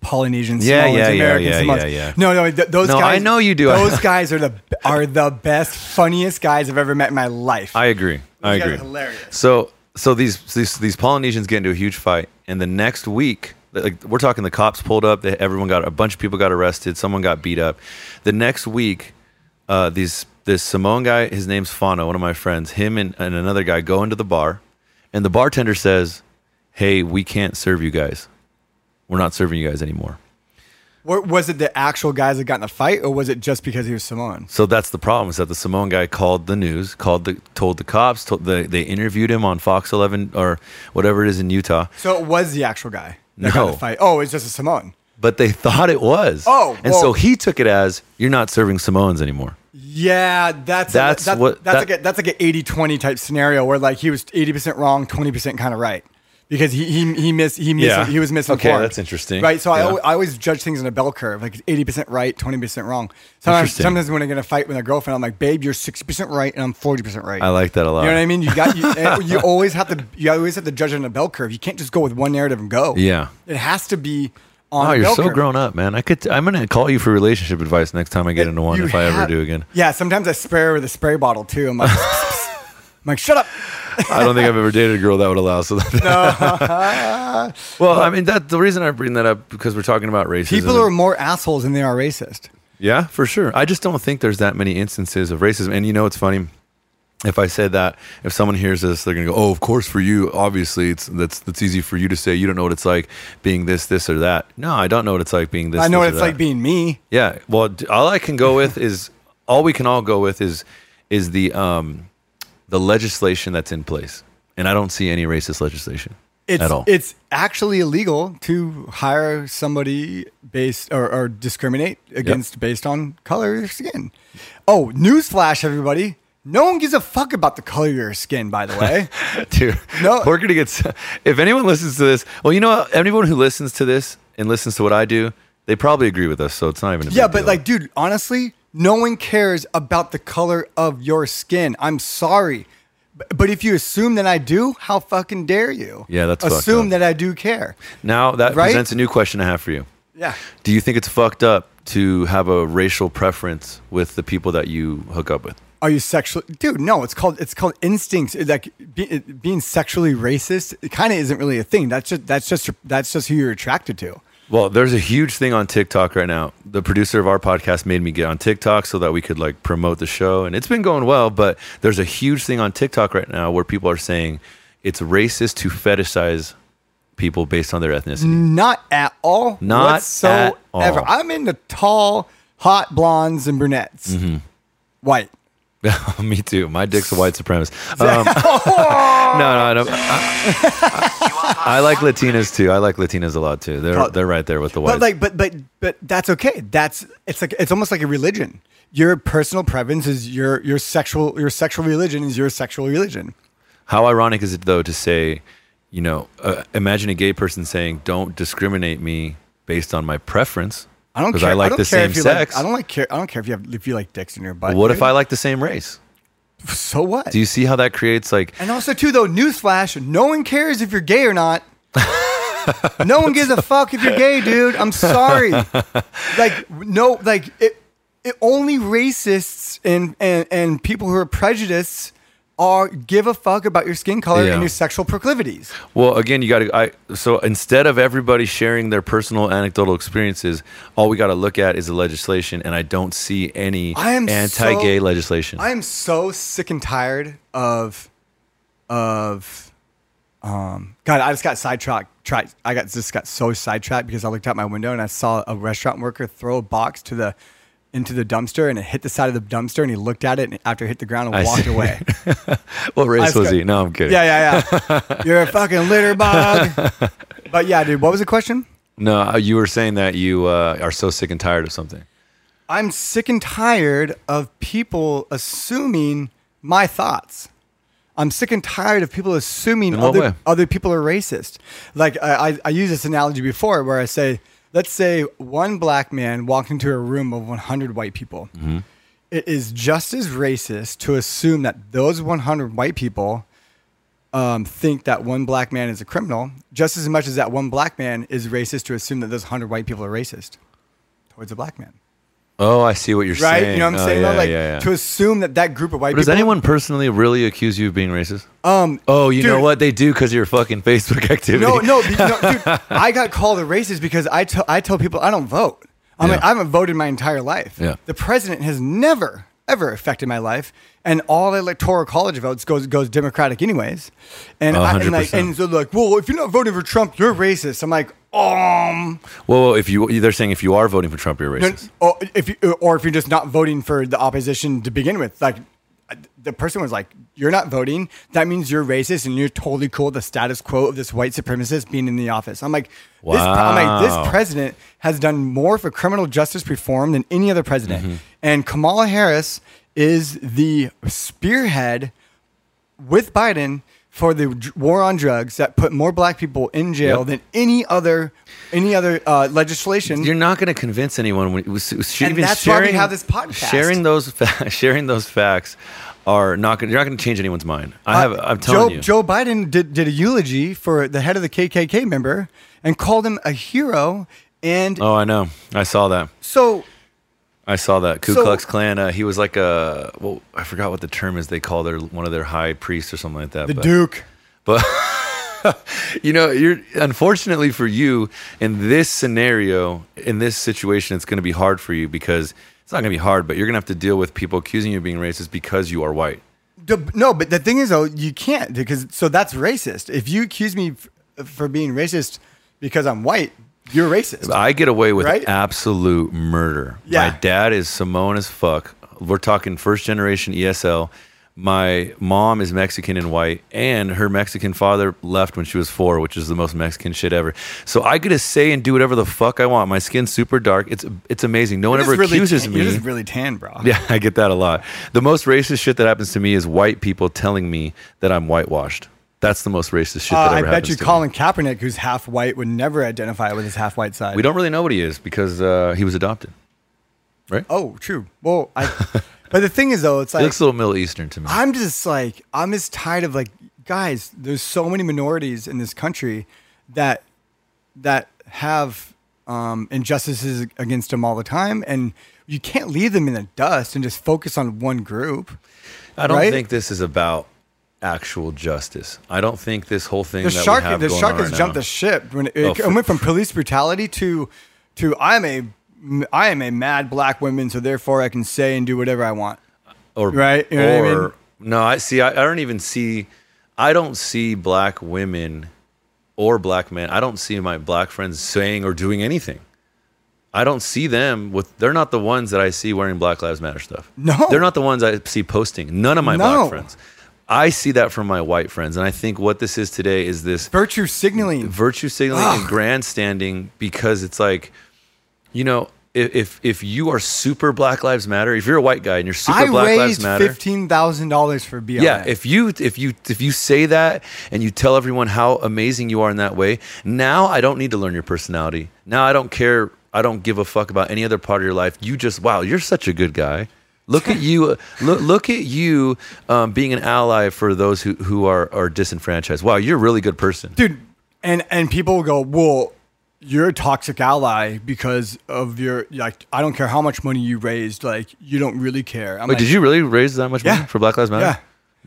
Polynesian Yeah, Samoans, yeah, yeah, American yeah, Samoans. yeah, yeah. No, no, th- those No, guys. I know you do. Those guys are the are the best, funniest guys I've ever met in my life. I agree. I agree. hilarious. So so these these these Polynesians get into a huge fight, and the next week, like we're talking, the cops pulled up. They, everyone got a bunch of people got arrested. Someone got beat up. The next week, uh, these this Samoan guy, his name's Fano, one of my friends. Him and, and another guy go into the bar, and the bartender says, "Hey, we can't serve you guys. We're not serving you guys anymore." Wa- was it the actual guys that got in a fight, or was it just because he was Samoan? So that's the problem is that the Samoan guy called the news, called the told the cops, told the, they interviewed him on Fox 11 or whatever it is in Utah. So it was the actual guy that got in No. the fight. Oh, it's just a Samoan. but they thought it was. Oh, and so he took it as you're not serving Samoans anymore. Yeah, that's That's a, that- what- that's that- like a, that's like an 80-20 type scenario where like he was eighty percent wrong, twenty percent kind of right. Because he he he missed he missed Yeah. he was missing. Okay, that's interesting. right? So I, always, I always judge things in a bell curve, like eighty percent right, twenty percent wrong. Sometimes sometimes when I get in a fight with a girlfriend, I'm like, babe, you're sixty percent right, and I'm forty percent right. I like that a lot. You know what I mean? You got you, you always have to you always have to judge it on a bell curve. You can't just go with one narrative and go. Yeah. it has to be on. Oh, you're so curve. grown up, man. I could. I'm gonna call you for relationship advice next time I get into one, You if I ever do again. Yeah, sometimes I spray her with a spray bottle too. I'm like, I'm like, shut up. I don't think I've ever dated a girl that would allow. So that, well, I mean, that the reason I bring that up because we're talking about racism. People are more assholes than they are racist. Yeah, for sure. I just don't think there's that many instances of racism. And you know, it's funny. If I said that, if someone hears this, they're gonna go, "Oh, of course, for you, obviously, it's that's that's easy for you to say. You don't know what it's like being this, this, or that." No, I don't know what it's like being this. I know this, what it's that. like being me. Yeah. Well, all I can go with is all we can all go with is is the um the legislation that's in place, and I don't see any racist legislation It's at all. it's actually illegal to hire somebody based or, or discriminate against based on color of skin. Oh, newsflash, everybody! No one gives a fuck about the color of your skin. By the way, Dude, No. we're gonna get. s- If anyone listens to this, well, you know, what? anyone who listens to this and listens to what I do, they probably agree with us. So it's not even. A yeah, but deal. like, dude, honestly, no one cares about the color of your skin. I'm sorry. But if you assume that I do, how fucking dare you? Yeah, that's assume that I do care. now that right? presents a new question I have for you. Yeah. Do you think it's fucked up to have a racial preference with the people that you hook up with? Are you sexually, dude? No, it's called it's called instincts. Like be, being sexually racist, it kind of isn't really a thing. That's just that's just that's just who you're attracted to. Well, there's a huge thing on TikTok right now. The producer of our podcast made me get on TikTok so that we could like promote the show, and it's been going well. But there's a huge thing on TikTok right now where people are saying it's racist to fetishize people based on their ethnicity. Not at all. Not whatsoever. at all. I'm into tall, hot blondes and brunettes. Mm-hmm. White. me too. My dick's a white supremacist. Um, no, no, no. I, I like Latinas too. I like Latinas a lot too. They're they're right there with the white. But like, but but but that's okay. That's it's like it's almost like a religion. your personal preference is your your sexual your sexual religion is your sexual religion. How ironic is it though to say, you know, uh, imagine a gay person saying, "Don't discriminate me based on my preference." I don't because care. I like don't the same if you sex. Like, I don't like care. I don't care if you have if you like dicks in your butt. what if. I like the same race? So what? Do you see how that creates like? And also, too, though, newsflash: no one cares if you're gay or not. no one gives a fuck if you're gay, dude. I'm sorry. Like, no, like it. It only racists and and and people who are prejudiced are give a fuck about your skin color Yeah. and your sexual proclivities. Well, again, you got to. I so instead of everybody sharing their personal anecdotal experiences, all we got to look at is the legislation, and I don't see any I am anti-gay so- legislation. I am so sick and tired of of um God, I just got sidetracked. Tried, I got just got so sidetracked because I looked out my window and I saw a restaurant worker throw a box to the into the dumpster and it hit the side of the dumpster and he looked at it and after it hit the ground and walked away. what race was he? No, I'm kidding. Yeah, yeah, yeah. You're a fucking litter bug. but yeah, dude, what was the question? No, uh, you were saying that you uh, are so sick and tired of something. I'm sick and tired of people assuming my thoughts. I'm sick and tired of people assuming other, way? other people are racist. Like I, I, I used this analogy before where I say, let's say one black man walked into a room of 100 white people. Mm-hmm. It is just as racist to assume that those 100 white people um, think that one black man is a criminal, just as much as that one black man is racist to assume that those 100 white people are racist towards a black man Oh, I see what you're right? saying. Right? You know what I'm Oh, saying? Yeah, though? like yeah, yeah. to assume that that group of white But does anyone personally really accuse you of being racist? Um. Oh, you know what? They do because your fucking Facebook activity. No, no, no, dude. I got called a racist because I tell I tell people I don't vote. I'm like I haven't voted my entire life. Yeah. The president has never ever affected my life, and all electoral college votes goes goes Democratic anyways. And, I, and like and so like, well, if you're not voting for Trump, you're racist. I'm like, um, Well, if you they're saying if you are voting for Trump, you're no, racist. or if you, or if you're just not voting for the opposition to begin with, like the person was like, "You're not voting. That means you're racist, and you're totally cool with the status quo of this white supremacist being in the office." I'm like, this, I'm like, this president has done more for criminal justice reform than any other president, Mm-hmm. and Kamala Harris is the spearhead with Biden for the war on drugs that put more black people in jail Yep. than any other any other uh, legislation. You're not going to convince anyone. When, was, was she And even that's why we sharing, have this podcast. Sharing those fa- sharing those facts are not going. You're not going to change anyone's mind. I have. Uh, I'm telling Joe, you. Joe Biden did, did a eulogy for the head of the KKK member and called him a hero. And oh, I know. I saw that. so, I saw that Ku So- Klux Klan. Uh, he was like a well, I forgot what the term is. They call their one of their high priests or something like that. the but, Duke. But you know, you're unfortunately for you in this scenario, in this situation, it's going to be hard for you because it's not going to be hard, but you're going to have to deal with people accusing you of being racist because you are white. No, but the thing is, though, you can't because so that's racist. If you accuse me f- for being racist because I'm white, you're racist. I get away with Right? absolute murder. Yeah. My dad is Samoan as fuck. We're talking first generation ESL. My mom is Mexican and white, and her Mexican father left when she was four, which is the most Mexican shit ever. So I get to say and do whatever the fuck I want. My skin's super dark. It's it's amazing. No one ever really accuses tan- me. You're just really tan, bro. Yeah, I get that a lot. The most racist shit that happens to me is white people telling me that I'm whitewashed. That's the most racist shit Uh, that I bet you to me. Colin Kaepernick, who's half white, would never identify with his half white side. We don't really know what he is because uh, he was adopted. Right? Oh, true. Well, I. but the thing is, though, it's like looks a little Middle Eastern to me. I'm just like I'm just tired of like guys. There's so many minorities in this country that that have um, injustices against them all the time, and you can't leave them in the dust and just focus on one group. I don't right? think this is about actual justice. I don't think this whole thing The that shark, we have the shark has right jumped now- the ship when it, Oh, it went from police brutality to to I'm a I am a mad black woman, so therefore I can say and do whatever I want. or Right, you know what I or mean? no, I see. I, I don't even see. I don't see black women or black men. I don't see my black friends saying or doing anything. I don't see them with. They're not the ones that I see wearing Black Lives Matter stuff. No. they're not the ones I see posting. None of my No. black friends. I see that from my white friends, and I think what this is today is this Virtue signaling. virtue signaling and grandstanding because it's like, you know, if if, you are super Black Lives Matter, if you're a white guy and you're super I Black Lives raised Matter, fifteen thousand dollars for BLM. yeah, if you if you if you say that and you tell everyone how amazing you are in that way, now I don't need to learn your personality. Now I don't care. I don't give a fuck about any other part of your life. You just wow, you're such a good guy. Look at you. Look, look at you um, being an ally for those who, who are, are disenfranchised. Wow, you're a really good person. dude, and and people will go, well, you're a toxic ally because of your like. I don't care how much money you raised, like you don't really care. I'm Wait, like, did you really raise that much money Yeah. for Black Lives Matter? Yeah.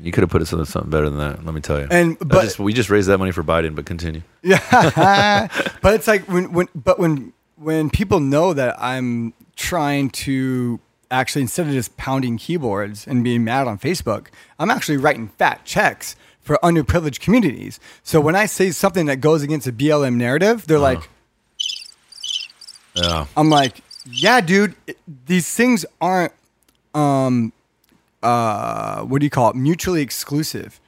You could have put it something, something better than that. Let me tell you. And- but- just, we just raised that money for Biden. But continue. Yeah, but it's like when when but when when people know that I'm trying to actually instead of just pounding keyboards and being mad on Facebook, I'm actually writing fat checks for underprivileged communities. So when I say something that goes against the BLM narrative, they're like, Yeah. I'm like, yeah, dude, it- these things aren't, um, uh, what do you call it? Mutually exclusive.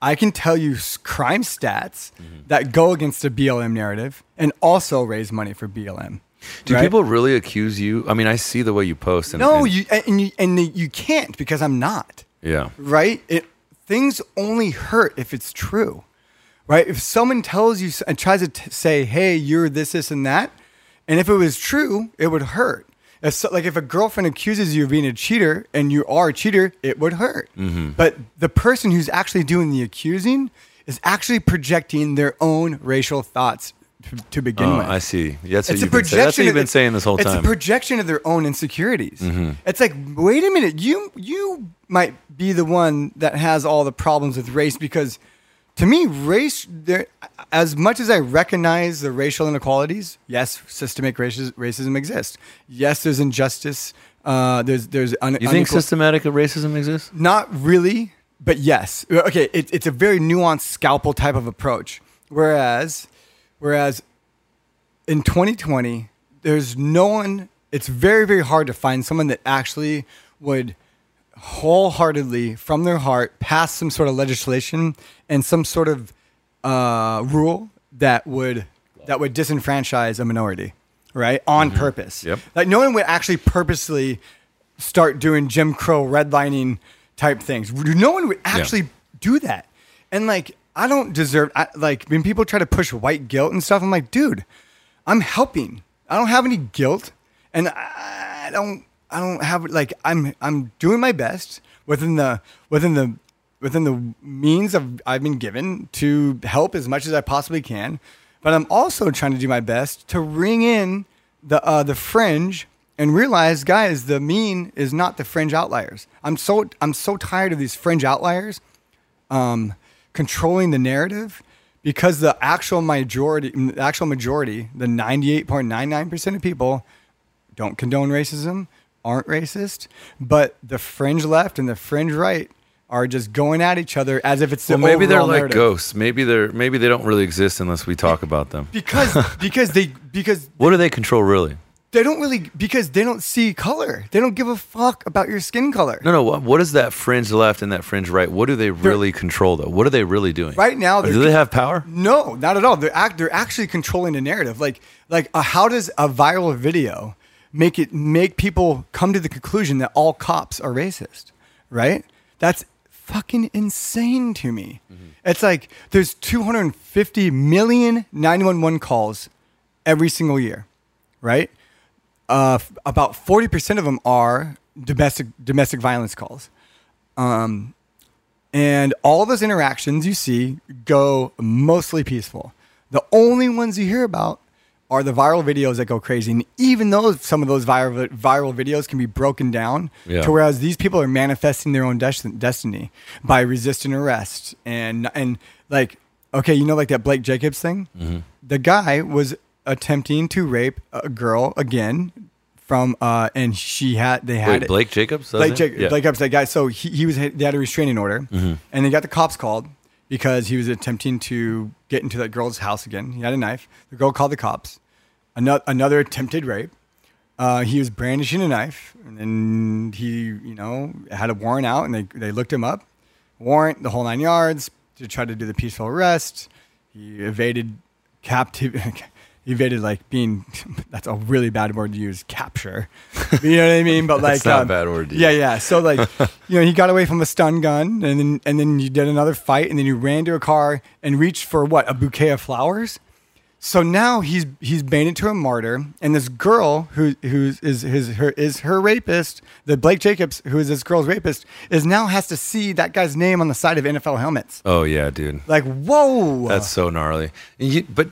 I can tell you s- crime stats Mm-hmm. that go against the BLM narrative and also raise money for BLM. Do right? people really accuse you? I mean, I see the way you post. And, No, and- you and you and you can't because I'm not. Yeah. right? It things only hurt if it's true, right? If someone tells you and tries to t- say, "Hey, you're this, this, and that," and if it was true, it would hurt. If so, like if a girlfriend accuses you of being a cheater and you are a cheater, it would hurt. Mm-hmm. But the person who's actually doing the accusing is actually projecting their own racial thoughts to, to begin Oh, with. I see. That's what It's a you've been saying. That's what projection. you've been saying this whole it's time. Mm-hmm. a projection of their own insecurities. It's like, wait a minute, you you might be the one that has all the problems with race because, to me, race. There, as much as I recognize the racial inequalities, yes, systemic racism, racism exists. Yes, there's injustice. Uh, there's there's un, you think unequal- systematic racism exists? not really, but yes. Okay, it, it's a very nuanced scalpel type of approach. Whereas, whereas in 2020, there's no one. It's very very hard to find someone that actually would wholeheartedly, from their heart, pass some sort of legislation and some sort of uh, rule that would that would disenfranchise a minority, right, on purpose. Yep. Like no one would actually purposely start doing Jim Crow redlining type things. No one would actually do that. And like, I don't deserve. I, like when people try to push white guilt and stuff, I'm like, dude, I'm helping. I don't have any guilt, and I don't. I don't have like I'm. I'm doing my best within the within the within the means of I've been given to help as much as I possibly can. But I'm also trying to do my best to ring in the uh, the fringe and realize, guys, the mean is not the fringe outliers. I'm so I'm so tired of these fringe outliers um, controlling the narrative because the actual majority, the actual majority, the 98.99% of people don't condone racism, aren't racist, but the fringe left and the fringe right are just going at each other as if it's the Well, maybe they're like narrative. ghosts. Maybe they're maybe they don't really exist unless we talk about them. because because they because What do they control really? They don't really because they don't see color. They don't give a fuck about your skin color. No, no. What, what is that fringe left and that fringe right? What do they really control though? What are they really doing Right now, Do they're- they have power? No, not at all. They're act, they're actually controlling the narrative. Like like uh, how does a viral video make it make people come to the conclusion that all cops are racist? Right? That's fucking insane to me. It's like there's 250 million 911 calls every single year, right? Uh, about 40% of them are domestic domestic violence calls. Um, and all those interactions you see go mostly peaceful. The only ones you hear about are the viral videos that go crazy. And even though some of those viral, viral videos can be broken down Yeah. to whereas these people are manifesting their own des- destiny by resisting arrest and and like okay, you know like that Blake Jacobs thing? Mm-hmm. The guy was attempting to rape a girl again from uh and she had they had Wait, it- Blake Jacobs? Blake? Jac- Yeah. Blake Jacobs, that guy. So he, he was they had a restraining order, Mm-hmm. and they got the cops called because he was attempting to get into that girl's house again. He had a knife. The girl called the cops. Another another attempted rape. Uh, he was brandishing a knife, and he you know had a warrant out, and they they looked him up, warrant the whole nine yards to try to do the peaceful arrest. He evaded captive. evaded like being that's a really bad word to use capture you know what i mean but like That's not a um, bad word to yeah use. yeah so like you know he got away from a stun gun and then and then you did another fight and then you ran to a car and reached for what a bouquet of flowers so now he's he's baited to a martyr, and this girl who who is his her is her rapist, the Blake Jacobs, who is this girl's rapist, is now has to see that guy's name on the side of NFL helmets. Oh yeah, dude. Like, whoa! That's so gnarly. You, but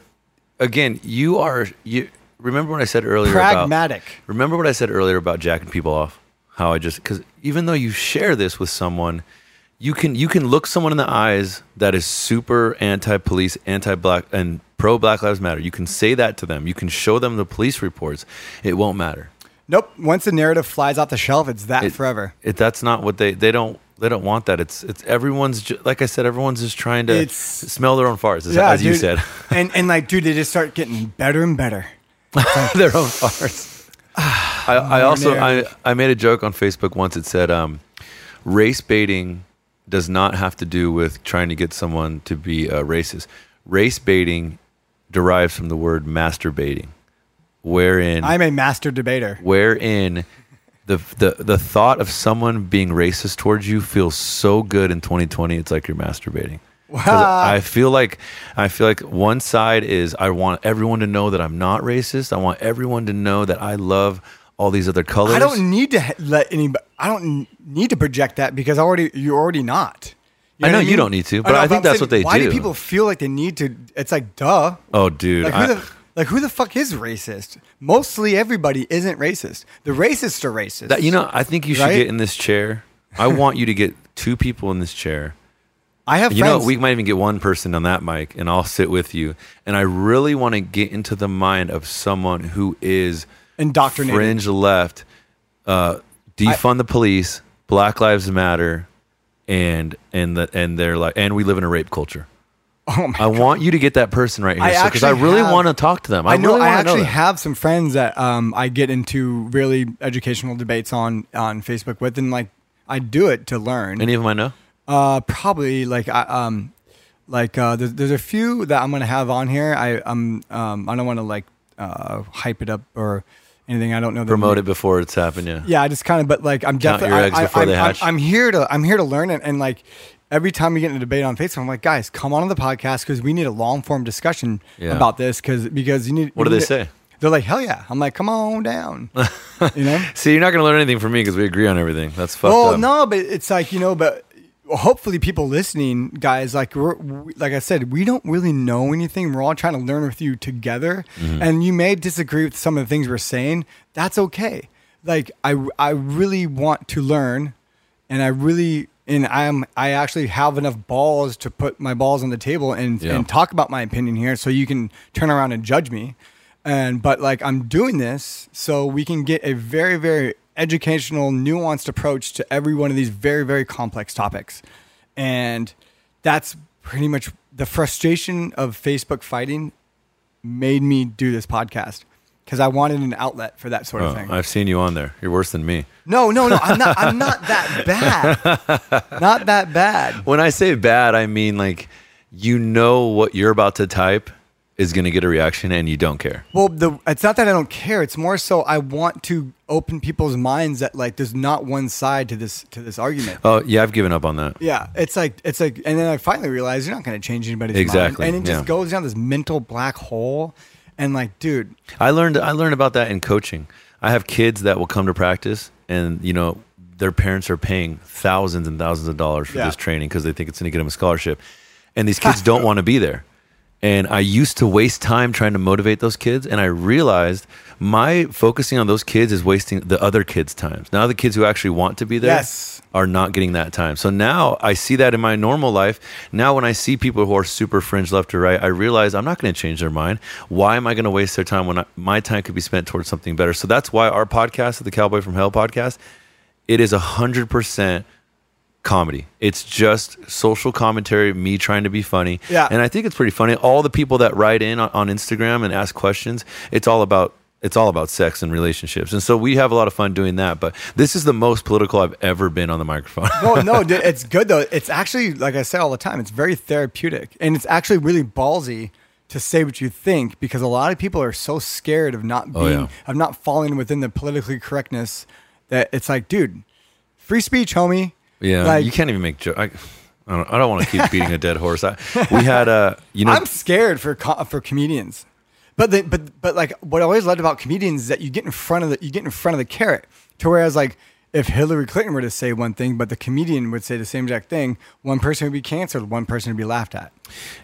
again, you are you. Remember what I said earlier? about- pragmatic. remember what I said earlier about jacking people off? How I just because even though you share this with someone, you can you can look someone in the eyes that is super anti-police, anti-black, and pro Black Lives Matter. You can say that to them. You can show them the police reports. It won't matter. Nope. Once the narrative flies off the shelf, it's that It- forever. It, that's not what they they don't they don't want that. It's it's everyone's ju- like I said. Everyone's just trying to It's- smell their own farts, as, as you dude. said. and and like, dude, they just start getting better and better. their own farts. I, I also I. I made a joke on Facebook once. It said um, race baiting does not have to do with trying to get someone to be uh, racist. Race baiting derives from the word masturbating, wherein I'm a master debater. wherein the, the the thought of someone being racist towards you feels so good in 2020. It's like you're masturbating. 'Cause I feel like I feel like one side is I want everyone to know that I'm not racist. I want everyone to know that I love all these other colors. I don't need to let anybody. I don't need to project that because I already you're already not. I know what you don't need to, but I think I'm that's saying, what they why do. Why do people feel like they need to? It's like duh. oh, dude. Like I- the like who the fuck is racist? Mostly everybody isn't racist. The racists are racist. that, you know, I think you should Right? get in this chair. I want you to get two people in this chair. I have You know, we might even get one person on that mic, and I'll sit with you. And I really want to get into the mind of someone who is Indoctrinated. fringe left, uh, defund the police, Black Lives Matter, and and the and they're like, and we live in a rape culture. oh my I want you to get that person right here, because I, actually really want to talk to them. I, I know. really I wanna know actually have some friends that um, I get into really educational debates on on Facebook with, and like I do it to learn. Any of them I know? Uh, probably like I um, like uh, there's, there's a few that I'm gonna have on here. I um um I don't want to like uh hype it up or anything. I don't know. Promote it before it's happened. Yeah. Yeah, I just kind of, but like I'm Count definitely. your eggs I, before I, they I'm, hatch. I'm, I'm here to. I'm here to learn it, and like every time we get in a debate on Facebook, I'm like, guys, come on to the podcast because we need a long form discussion Yeah. about this because because you need. What do we they need say? They're like, hell yeah! I'm like, come on down. you know. See, you're not going to learn anything from me because we agree on everything. That's fucked Well, up. no, but it's like you know, but hopefully people listening, guys, like we're, we, like I said, we don't really know anything. We're all trying to learn with you together, Mm-hmm. and you may disagree with some of the things we're saying. That's okay. Like I, I really want to learn, and I really. And I'm I actually have enough balls to put my balls on the table and, Yeah. and talk about my opinion here so you can turn around and judge me. And but like I'm doing this so we can get a very very educational nuanced approach to every one of these very very complex topics. And that's pretty much the frustration of Facebook fighting made me do this podcast because I wanted an outlet for that sort of Oh, thing. I've seen you on there. You're worse than me. no, no, no. I'm not. I'm not that bad. not that bad. When I say bad, I mean like you know what you're about to type is going to get a reaction and you don't care. Well, the it's not that I don't care. It's more so I want to open people's minds that like there's not one side to this to this argument. Oh, yeah, I've given up on that. Yeah, it's like it's like, and then I finally realized you're not going to change anybody's Exactly, mind, and it just yeah. goes down this mental black hole. And like, dude, I learned I learned about that in coaching. I have kids that will come to practice and you know their parents are paying thousands and thousands of dollars for Yeah. this training because they think it's going to get them a scholarship. And these kids don't want to be there. And I used to waste time trying to motivate those kids and I realized my focusing on those kids is wasting the other kids' times. Now the kids who actually want to be there Yes. are not getting that time. So now I see that in my normal life. Now when I see people who are super fringe left or right, I realize I'm not going to change their mind. Why am I going to waste their time when I, my time could be spent towards something better? So that's why our podcast, the Cowboy from Hell podcast, it is a hundred percent comedy. It's just social commentary, me trying to be funny. Yeah. And I think it's pretty funny. All the people that write in on, on Instagram and ask questions, it's all about it's all about sex and relationships. And so we have a lot of fun doing that. But this is the most political I've ever been on the microphone. no, no, it's good though. It's actually like I say all the time. It's very therapeutic, and it's actually really ballsy to say what you think because a lot of people are so scared of not Oh, being yeah. of not falling within the politically correctness that it's like, dude, free speech, homie. Yeah, Like- you can't even make jokes. I, I don't, I don't want to keep beating a dead horse. I, we had uh, you know, I'm scared for co- for comedians, but the, but but like what I always loved about comedians is that you get in front of the you get in front of the carrot. To whereas like if Hillary Clinton were to say one thing, but the comedian would say the same exact thing, one person would be canceled, one person would be laughed at.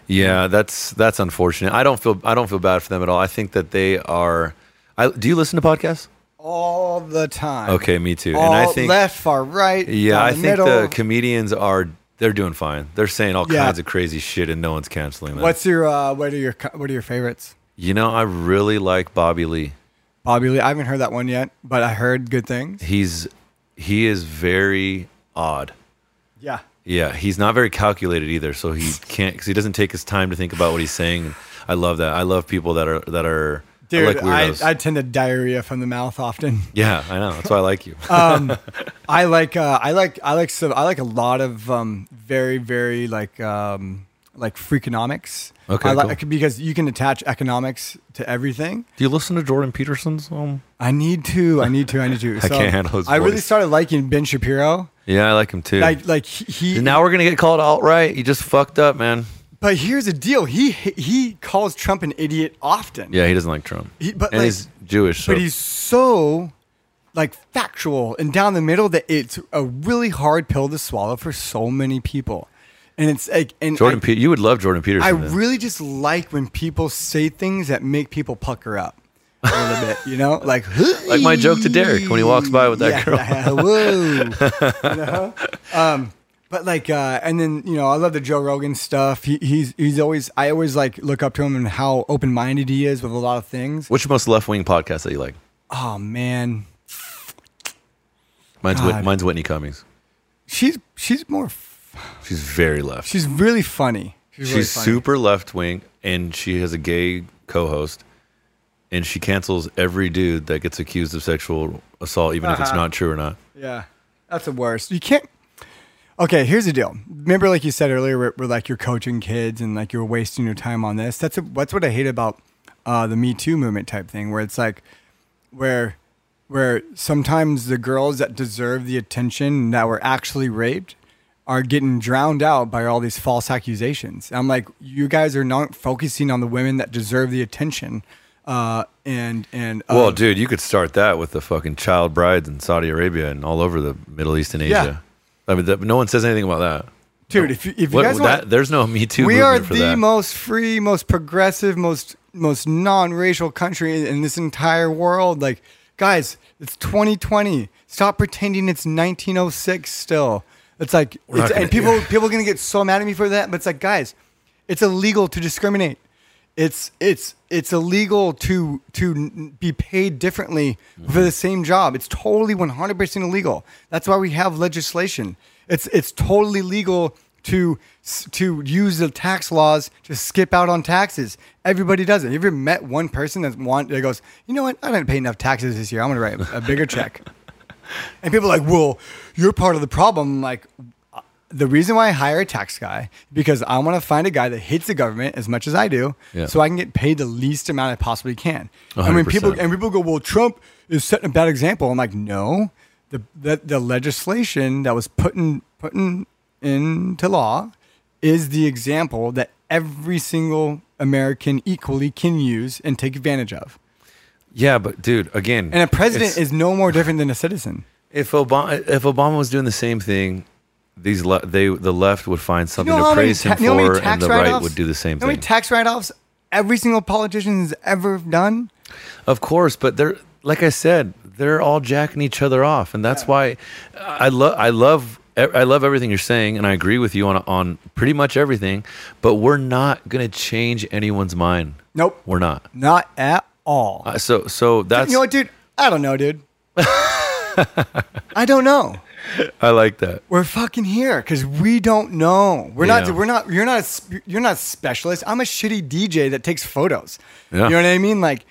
yeah, that's that's unfortunate. I don't feel I don't feel bad for them at all. I think that they are. I, do you listen to podcasts? All the time. Okay, me too. All and I think left, far, right. Yeah, I the think middle. the comedians are they're doing fine. They're saying all Yeah. kinds of crazy shit, and no one's canceling them. What's your uh, what are your what are your favorites? you know? I really like Bobby Lee. Bobby Lee. I haven't heard that one yet, but I heard good things. He's he is very odd. Yeah. Yeah, he's not very calculated either. So he can't because he doesn't take his time to think about what he's saying. I love that. I love people that are that are I Dude, like I. I tend to diarrhea from the mouth often. yeah, I know. That's why I like you. I like uh, I like I like some I like a lot of um, very very like um, like freakonomics. Okay, I like cool. because you can attach economics to everything. Do you listen to Jordan Peterson's? Um, I need to. I need to. I need to. I can't handle his I really started liking Ben Shapiro. yeah, I like him too. Like like he. he now we're gonna get called alt right. You just fucked up, man. But here's the deal. He he calls Trump an idiot often. Yeah, he doesn't like Trump. He- but, and like- he's Jewish. So. But he's so like factual and down the middle that it's a really hard pill to swallow for so many people. And it's like and Jordan. I, Pe- you would love Jordan Peterson. I then. really just like when people say things that make people pucker up a little bit, you know, like Like my joke to Derek when he walks by with that girl. Whoa, you know? um, but like, uh, and then you know, I love the Joe Rogan stuff. He, he's he's always I always like look up to him and how open minded he is with a lot of things. What's your most left wing podcast that you like? Oh man, Mine's Whit- God. mine's Whitney Cummings. she's she's more She's very left. she's really funny. She's, She's, really funny. super left wing, and she has a gay co-host, and she cancels every dude that gets accused of sexual assault, even if it's Uh-huh. not true or not. Yeah, that's the worst. You can't. Okay, here's the deal. Remember, like you said earlier, where, where like you're coaching kids and like you're wasting your time on this. That's a, that's what I hate about uh, the Me Too movement type thing, where it's like where where sometimes the girls that deserve the attention that were actually raped are getting drowned out by all these false accusations. I'm like, you guys are not focusing on the women that deserve the attention. Uh, and and uh, Well, dude, you could start that with the fucking child brides in Saudi Arabia and all over the Middle East and Asia. I mean, that, no one says anything about that. dude, if you, if you What- guys that- want, there's no Me Too we are the that. most free, most progressive, most most non-racial country in this entire world. Like, guys, it's 2020. Stop pretending it's 1906 still. It's like, it's, and people people are gonna get so mad at me for that. But it's like, guys, it's illegal to discriminate. It's it's it's illegal to to be paid differently for the same job. It's totally 100% illegal. That's why we have legislation. It's it's totally legal to to use the tax laws to skip out on taxes. Everybody does it. Have you ever met one person that want that goes, you know what? I didn't pay enough taxes this year. I'm gonna write a bigger check. And people are like, well, you're part of the problem. I'm like, the reason why I hire a tax guy because I want to find a guy that hates the government as much as I do, Yeah. so I can get paid the least amount I possibly can. And when people 100%. and people go, well, Trump is setting a bad example. I'm like, no, the the, the legislation that was put in put in, into law is the example that every single American equally can use and take advantage of. yeah, but dude, again, And a president is no more different than a citizen. if Obama if Obama was doing the same thing, these le- they the left would find something how to many praise him ta- you know how many for, and tax the right write-offs- would do the same you know how many tax write-offs every single politician has ever done? Of course, but they're like I said, they're all jacking each other off, and that's why I love I love I love everything you're saying, and I agree with you on on pretty much everything. But we're not gonna change anyone's mind. Nope. We're not. Not at all. Uh, so so that's you know what, dude? I don't know, dude. I don't know. I like that. We're fucking here because we don't know. We're Yeah. not. We're not. You're not. A, you're not a specialist. I'm a shitty DJ that takes photos. Yeah. You know what I mean? Like,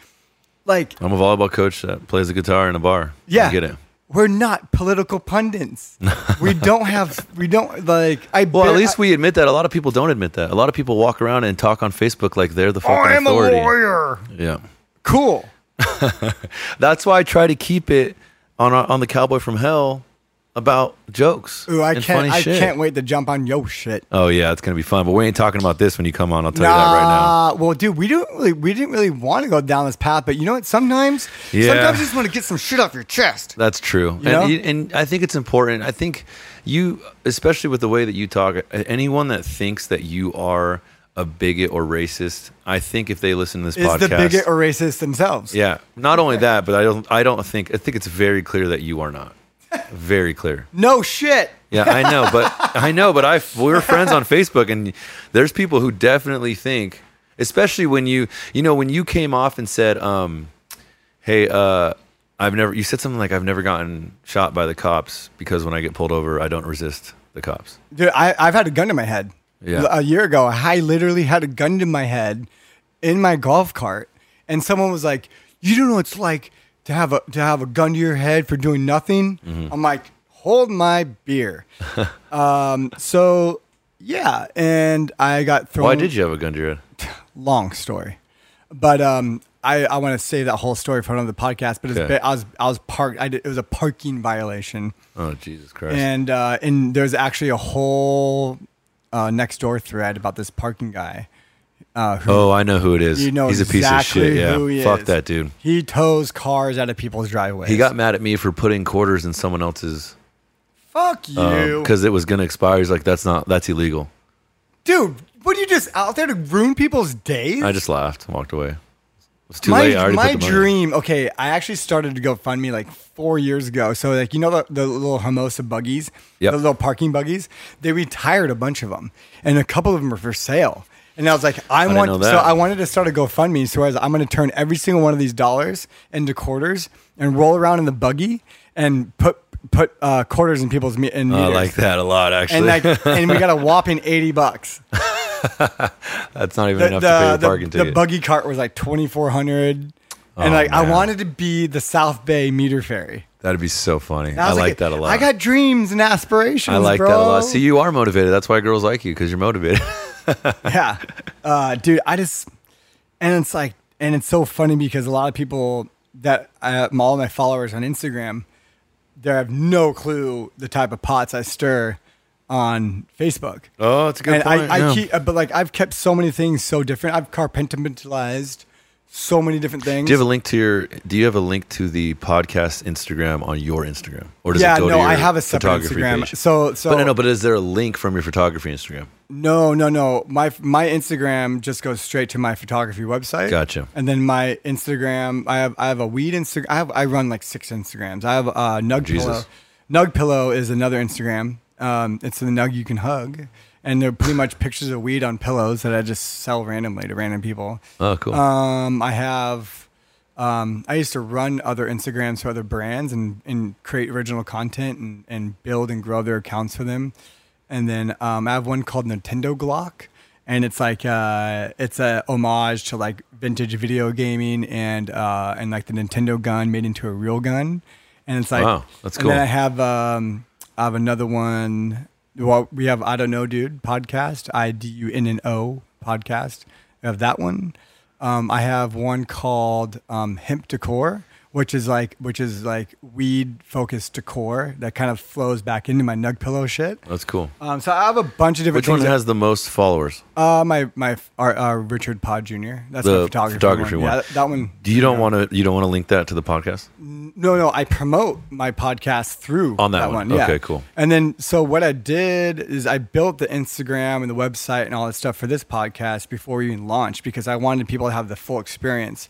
like I'm a volleyball coach that plays the guitar in a bar. yeah. I get it. we're not political pundits. we don't have. We don't like. I Well, at least we admit that. A lot of people don't admit that. A lot of people walk around and talk on Facebook like they're the fucking I am authority. a lawyer. Yeah. Cool. That's why I try to keep it on uh, on the Cowboy from Hell about jokes Ooh, I and can't. funny I shit. can't wait to jump on yo shit. Oh yeah, it's gonna be fun. But we ain't talking about this when you come on. I'll tell you that right now. Well, dude, we don't really, we didn't really want to go down this path, but you know what? Sometimes, Yeah. sometimes you just want to get some shit off your chest. That's true, know? and, you- and I think it's important. I think you, especially with the way that you talk, anyone that thinks that you are a bigot or racist, I think if they listen to this Is podcast, the bigot or racist themselves? yeah, not only that, but I don't, I don't think, I think it's very clear that you are not. Very clear. No shit. Yeah, I know, but I know, but I we were friends on Facebook, and there's people who definitely think, especially when you, you know, when you came off and said, um, "Hey, uh, I've never," you said something like, "I've never gotten shot by the cops because when I get pulled over, I don't resist the cops." Dude, I, I've had a gun to my head. Yeah. A year ago, I literally had a gun to my head in my golf cart, and someone was like, "You don't know what it's like to have a to have a gun to your head for doing nothing." Mm-hmm. I'm like, "Hold my beer." um, so yeah, and I got thrown. Why did you have a gun to your head? long story, but um, I, I want to say that whole story for another podcast. But Okay. I was I was parked. I did, it was a parking violation, Oh Jesus Christ! and uh, and there's actually a whole uh, next door thread about this parking guy. Uh, who oh, I know who it is. you know He's a piece of shit. Yeah, fuck is. that dude. He tows cars out of people's driveways. He got mad at me for putting quarters in someone else's fuck you, because it was gonna expire. He's like, "That's not. That's illegal." dude. What are you just out there to ruin people's days? I just laughed and walked away. It was too my late. I already my dream. Okay, I actually started to GoFundMe like four years ago. So like you know the, the little Hermosa buggies, Yep. the little parking buggies. They retired a bunch of them, and a couple of them are for sale. And I was like, I, didn't want. So. I wanted to start a GoFundMe. So I was, I'm going to turn every single one of these dollars into quarters and roll around in the buggy and put put uh, quarters in people's me- in I like that a lot, actually. And like, and we got a whopping eighty bucks. That's not even the, enough to pay the, the the, parking the buggy cart was like 2400 and Oh, like i wanted to be the south bay meter fairy That'd be so funny. And I, was like that a lot. i got dreams and aspirations I like bro. that a lot. See, you are motivated. That's why girls like you because you're motivated. yeah uh, dude i just and it's like and it's so funny because a lot of people that I, all my followers on instagram they have no clue the type of pots i stir on facebook oh, it's a good and point. I, I yeah. keep, uh, but like I've kept so many things so different. I've compartmentalized so many different things. do you have a link to your? Do you have a link to the podcast Instagram on your Instagram, or does yeah, it go no, to your I have a separate Instagram. page? So, so but no, no, but is there a link from your photography Instagram? no, no, no. My my Instagram just goes straight to my photography website. Gotcha. And then my Instagram, I have I have a weed Instagram. I have I run like six Instagrams. I have uh, Nug Jesus. Pillow. Nug Pillow is another Instagram. Um, it's the Nug you can hug, and they're pretty much pictures of weed on pillows that I just sell randomly to random people. Oh, cool. Um, I have. Um, I used to run other Instagrams for other brands and, and create original content and, and build and grow their accounts for them. And then um, I have one called Nintendo Glock, and it's like uh, it's a homage to like vintage video gaming and uh, and like the Nintendo gun made into a real gun. And it's like Wow, that's And then. I have um, I have another one. Well, we have I don't know, dude podcast. I D U N N O podcast. I have that one. Um, I have one called um, Hemp Decor, which is like which is like weed focused decor that kind of flows back into my Nug Pillow shit. That's cool. Um, so I have a bunch of different Which one things. that- has the most followers? uh, my my our, uh, Richard Pod Jr. That's The my photography, photography one. Yeah, that, that one. Do you don't want to? You don't want to link that to the podcast? No, no, I promote my podcast through On that one. yeah. Okay, cool. And then, so what I did is I built the Instagram and the website and all that stuff for this podcast before we even launched because I wanted people to have the full experience.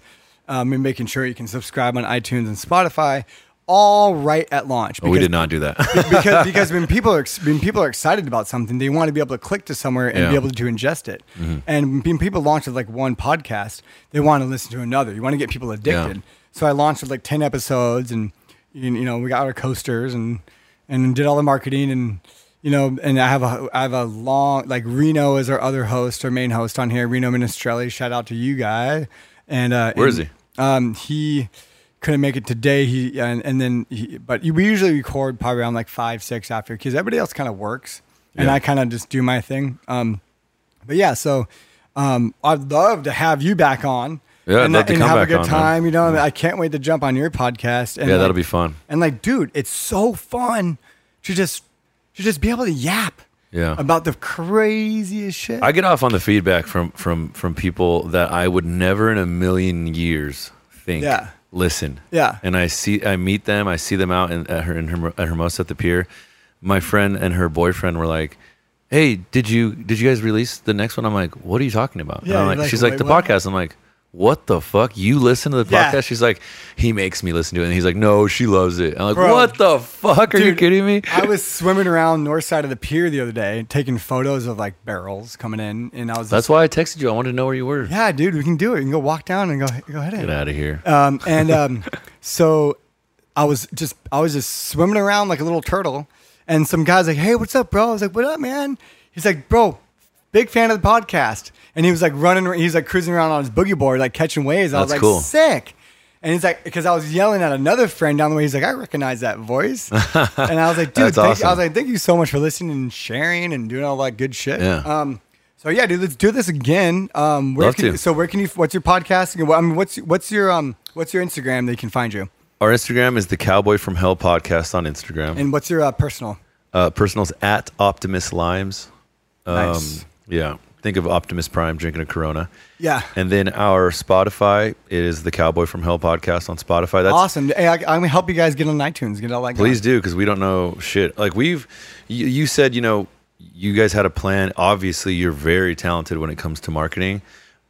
Um, and making sure you can subscribe on iTunes and Spotify, all right at launch. Oh, we did not do that. because because when people are when people are excited about something, they want to be able to click to somewhere and Yeah. be able to ingest it. And when people launch with like one podcast, they want to listen to another. You want to get people addicted. So I launched with like ten episodes, and you you know we got our coasters and and did all the marketing and. You know, and I have a I have a long like Reno is our other host, our main host on here. Reno Minestrelli, shout out to you guy. And uh, Where and, is he? Um, he couldn't make it today. He and, and then he, but we usually record probably around like five six after because everybody else kind of works and Yeah. I kind of just do my thing. Um, but yeah, so um, I'd love to have you back on. Yeah, I'd and, to and have a good on, man. time. You know, I can't wait to jump on your podcast. And Yeah, like- that'll be fun. And like, dude, it's so fun to just to just be able to yap Yeah. about the craziest shit. I get off on the feedback from from from people that I would never in a million years think Yeah. listen. Yeah. And I see I meet them, I see them out in, at her in Herm- at Hermosa at the pier. My friend and her boyfriend were like, "Hey, did you did you guys release the next one?" I'm like, "What are you talking about?" And Yeah, I'm like, like, she's like, "Wait, "The what?" podcast." I'm like, "What the fuck? You listen to the Yeah. podcast?" She's like, "He makes me listen to it." And he's like, "No, she loves it." I'm like, Bro. "What the fuck? Are you kidding me?" I was swimming around north side of the pier the other day, taking photos of like barrels coming in, and I was. That's just, why I texted you. I wanted to know where you were. Yeah, dude, we can do it. You can go walk down and go go ahead. Get out of here. Um, and um, so I was just I was just swimming around like a little turtle, and some guys like, "Hey, what's up, bro?" I was like, "What up, man?" He's like, "Bro, big fan of the podcast," and he was like running, he's like cruising around on his boogie board, like catching waves. I was That's like, cool. "Sick." And he's like, because I was yelling at another friend down the way. He's like, I recognize that voice. and I was like, dude, thank, awesome. I was like, thank you so much for listening and sharing and doing all that good shit. Yeah. Um, so yeah, dude, let's do this again. Um, where Love can, to. So where can you? What's your podcast? I mean, what's what's your um what's your Instagram they can find you? Our Instagram is the Cowboy from Hell podcast on Instagram. And what's your uh, personal? Uh, personal's at Optimus Limes. Um, Nice. Yeah. Think of Optimus Prime drinking a Corona. Yeah. And then our Spotify is the Cowboy from Hell podcast on Spotify. That's awesome. Hey, I, I'm gonna help you guys get on iTunes. Get all that. Please going. do because we don't know shit. Like we've, you, you said, you know, you guys had a plan. Obviously, you're very talented when it comes to marketing.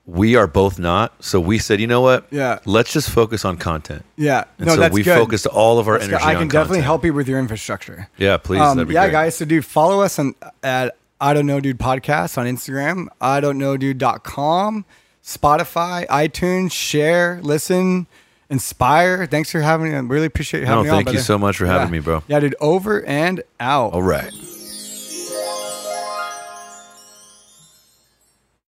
We are both not. So we said, you know what? Yeah. Let's just focus on content. Yeah. And no, so that's we good. focused all of our That's good. energy I can definitely content. help you with your infrastructure. Yeah, please. Um, yeah, great. guys. So, do follow us on at I don't know, dude podcast on Instagram. I don't know, dude.com, Spotify, iTunes. Share, listen, inspire. Thanks for having me. I really appreciate you No, having me on. thank you brother. so much for having Yeah. me, bro. Yeah, dude. Over and out. All right.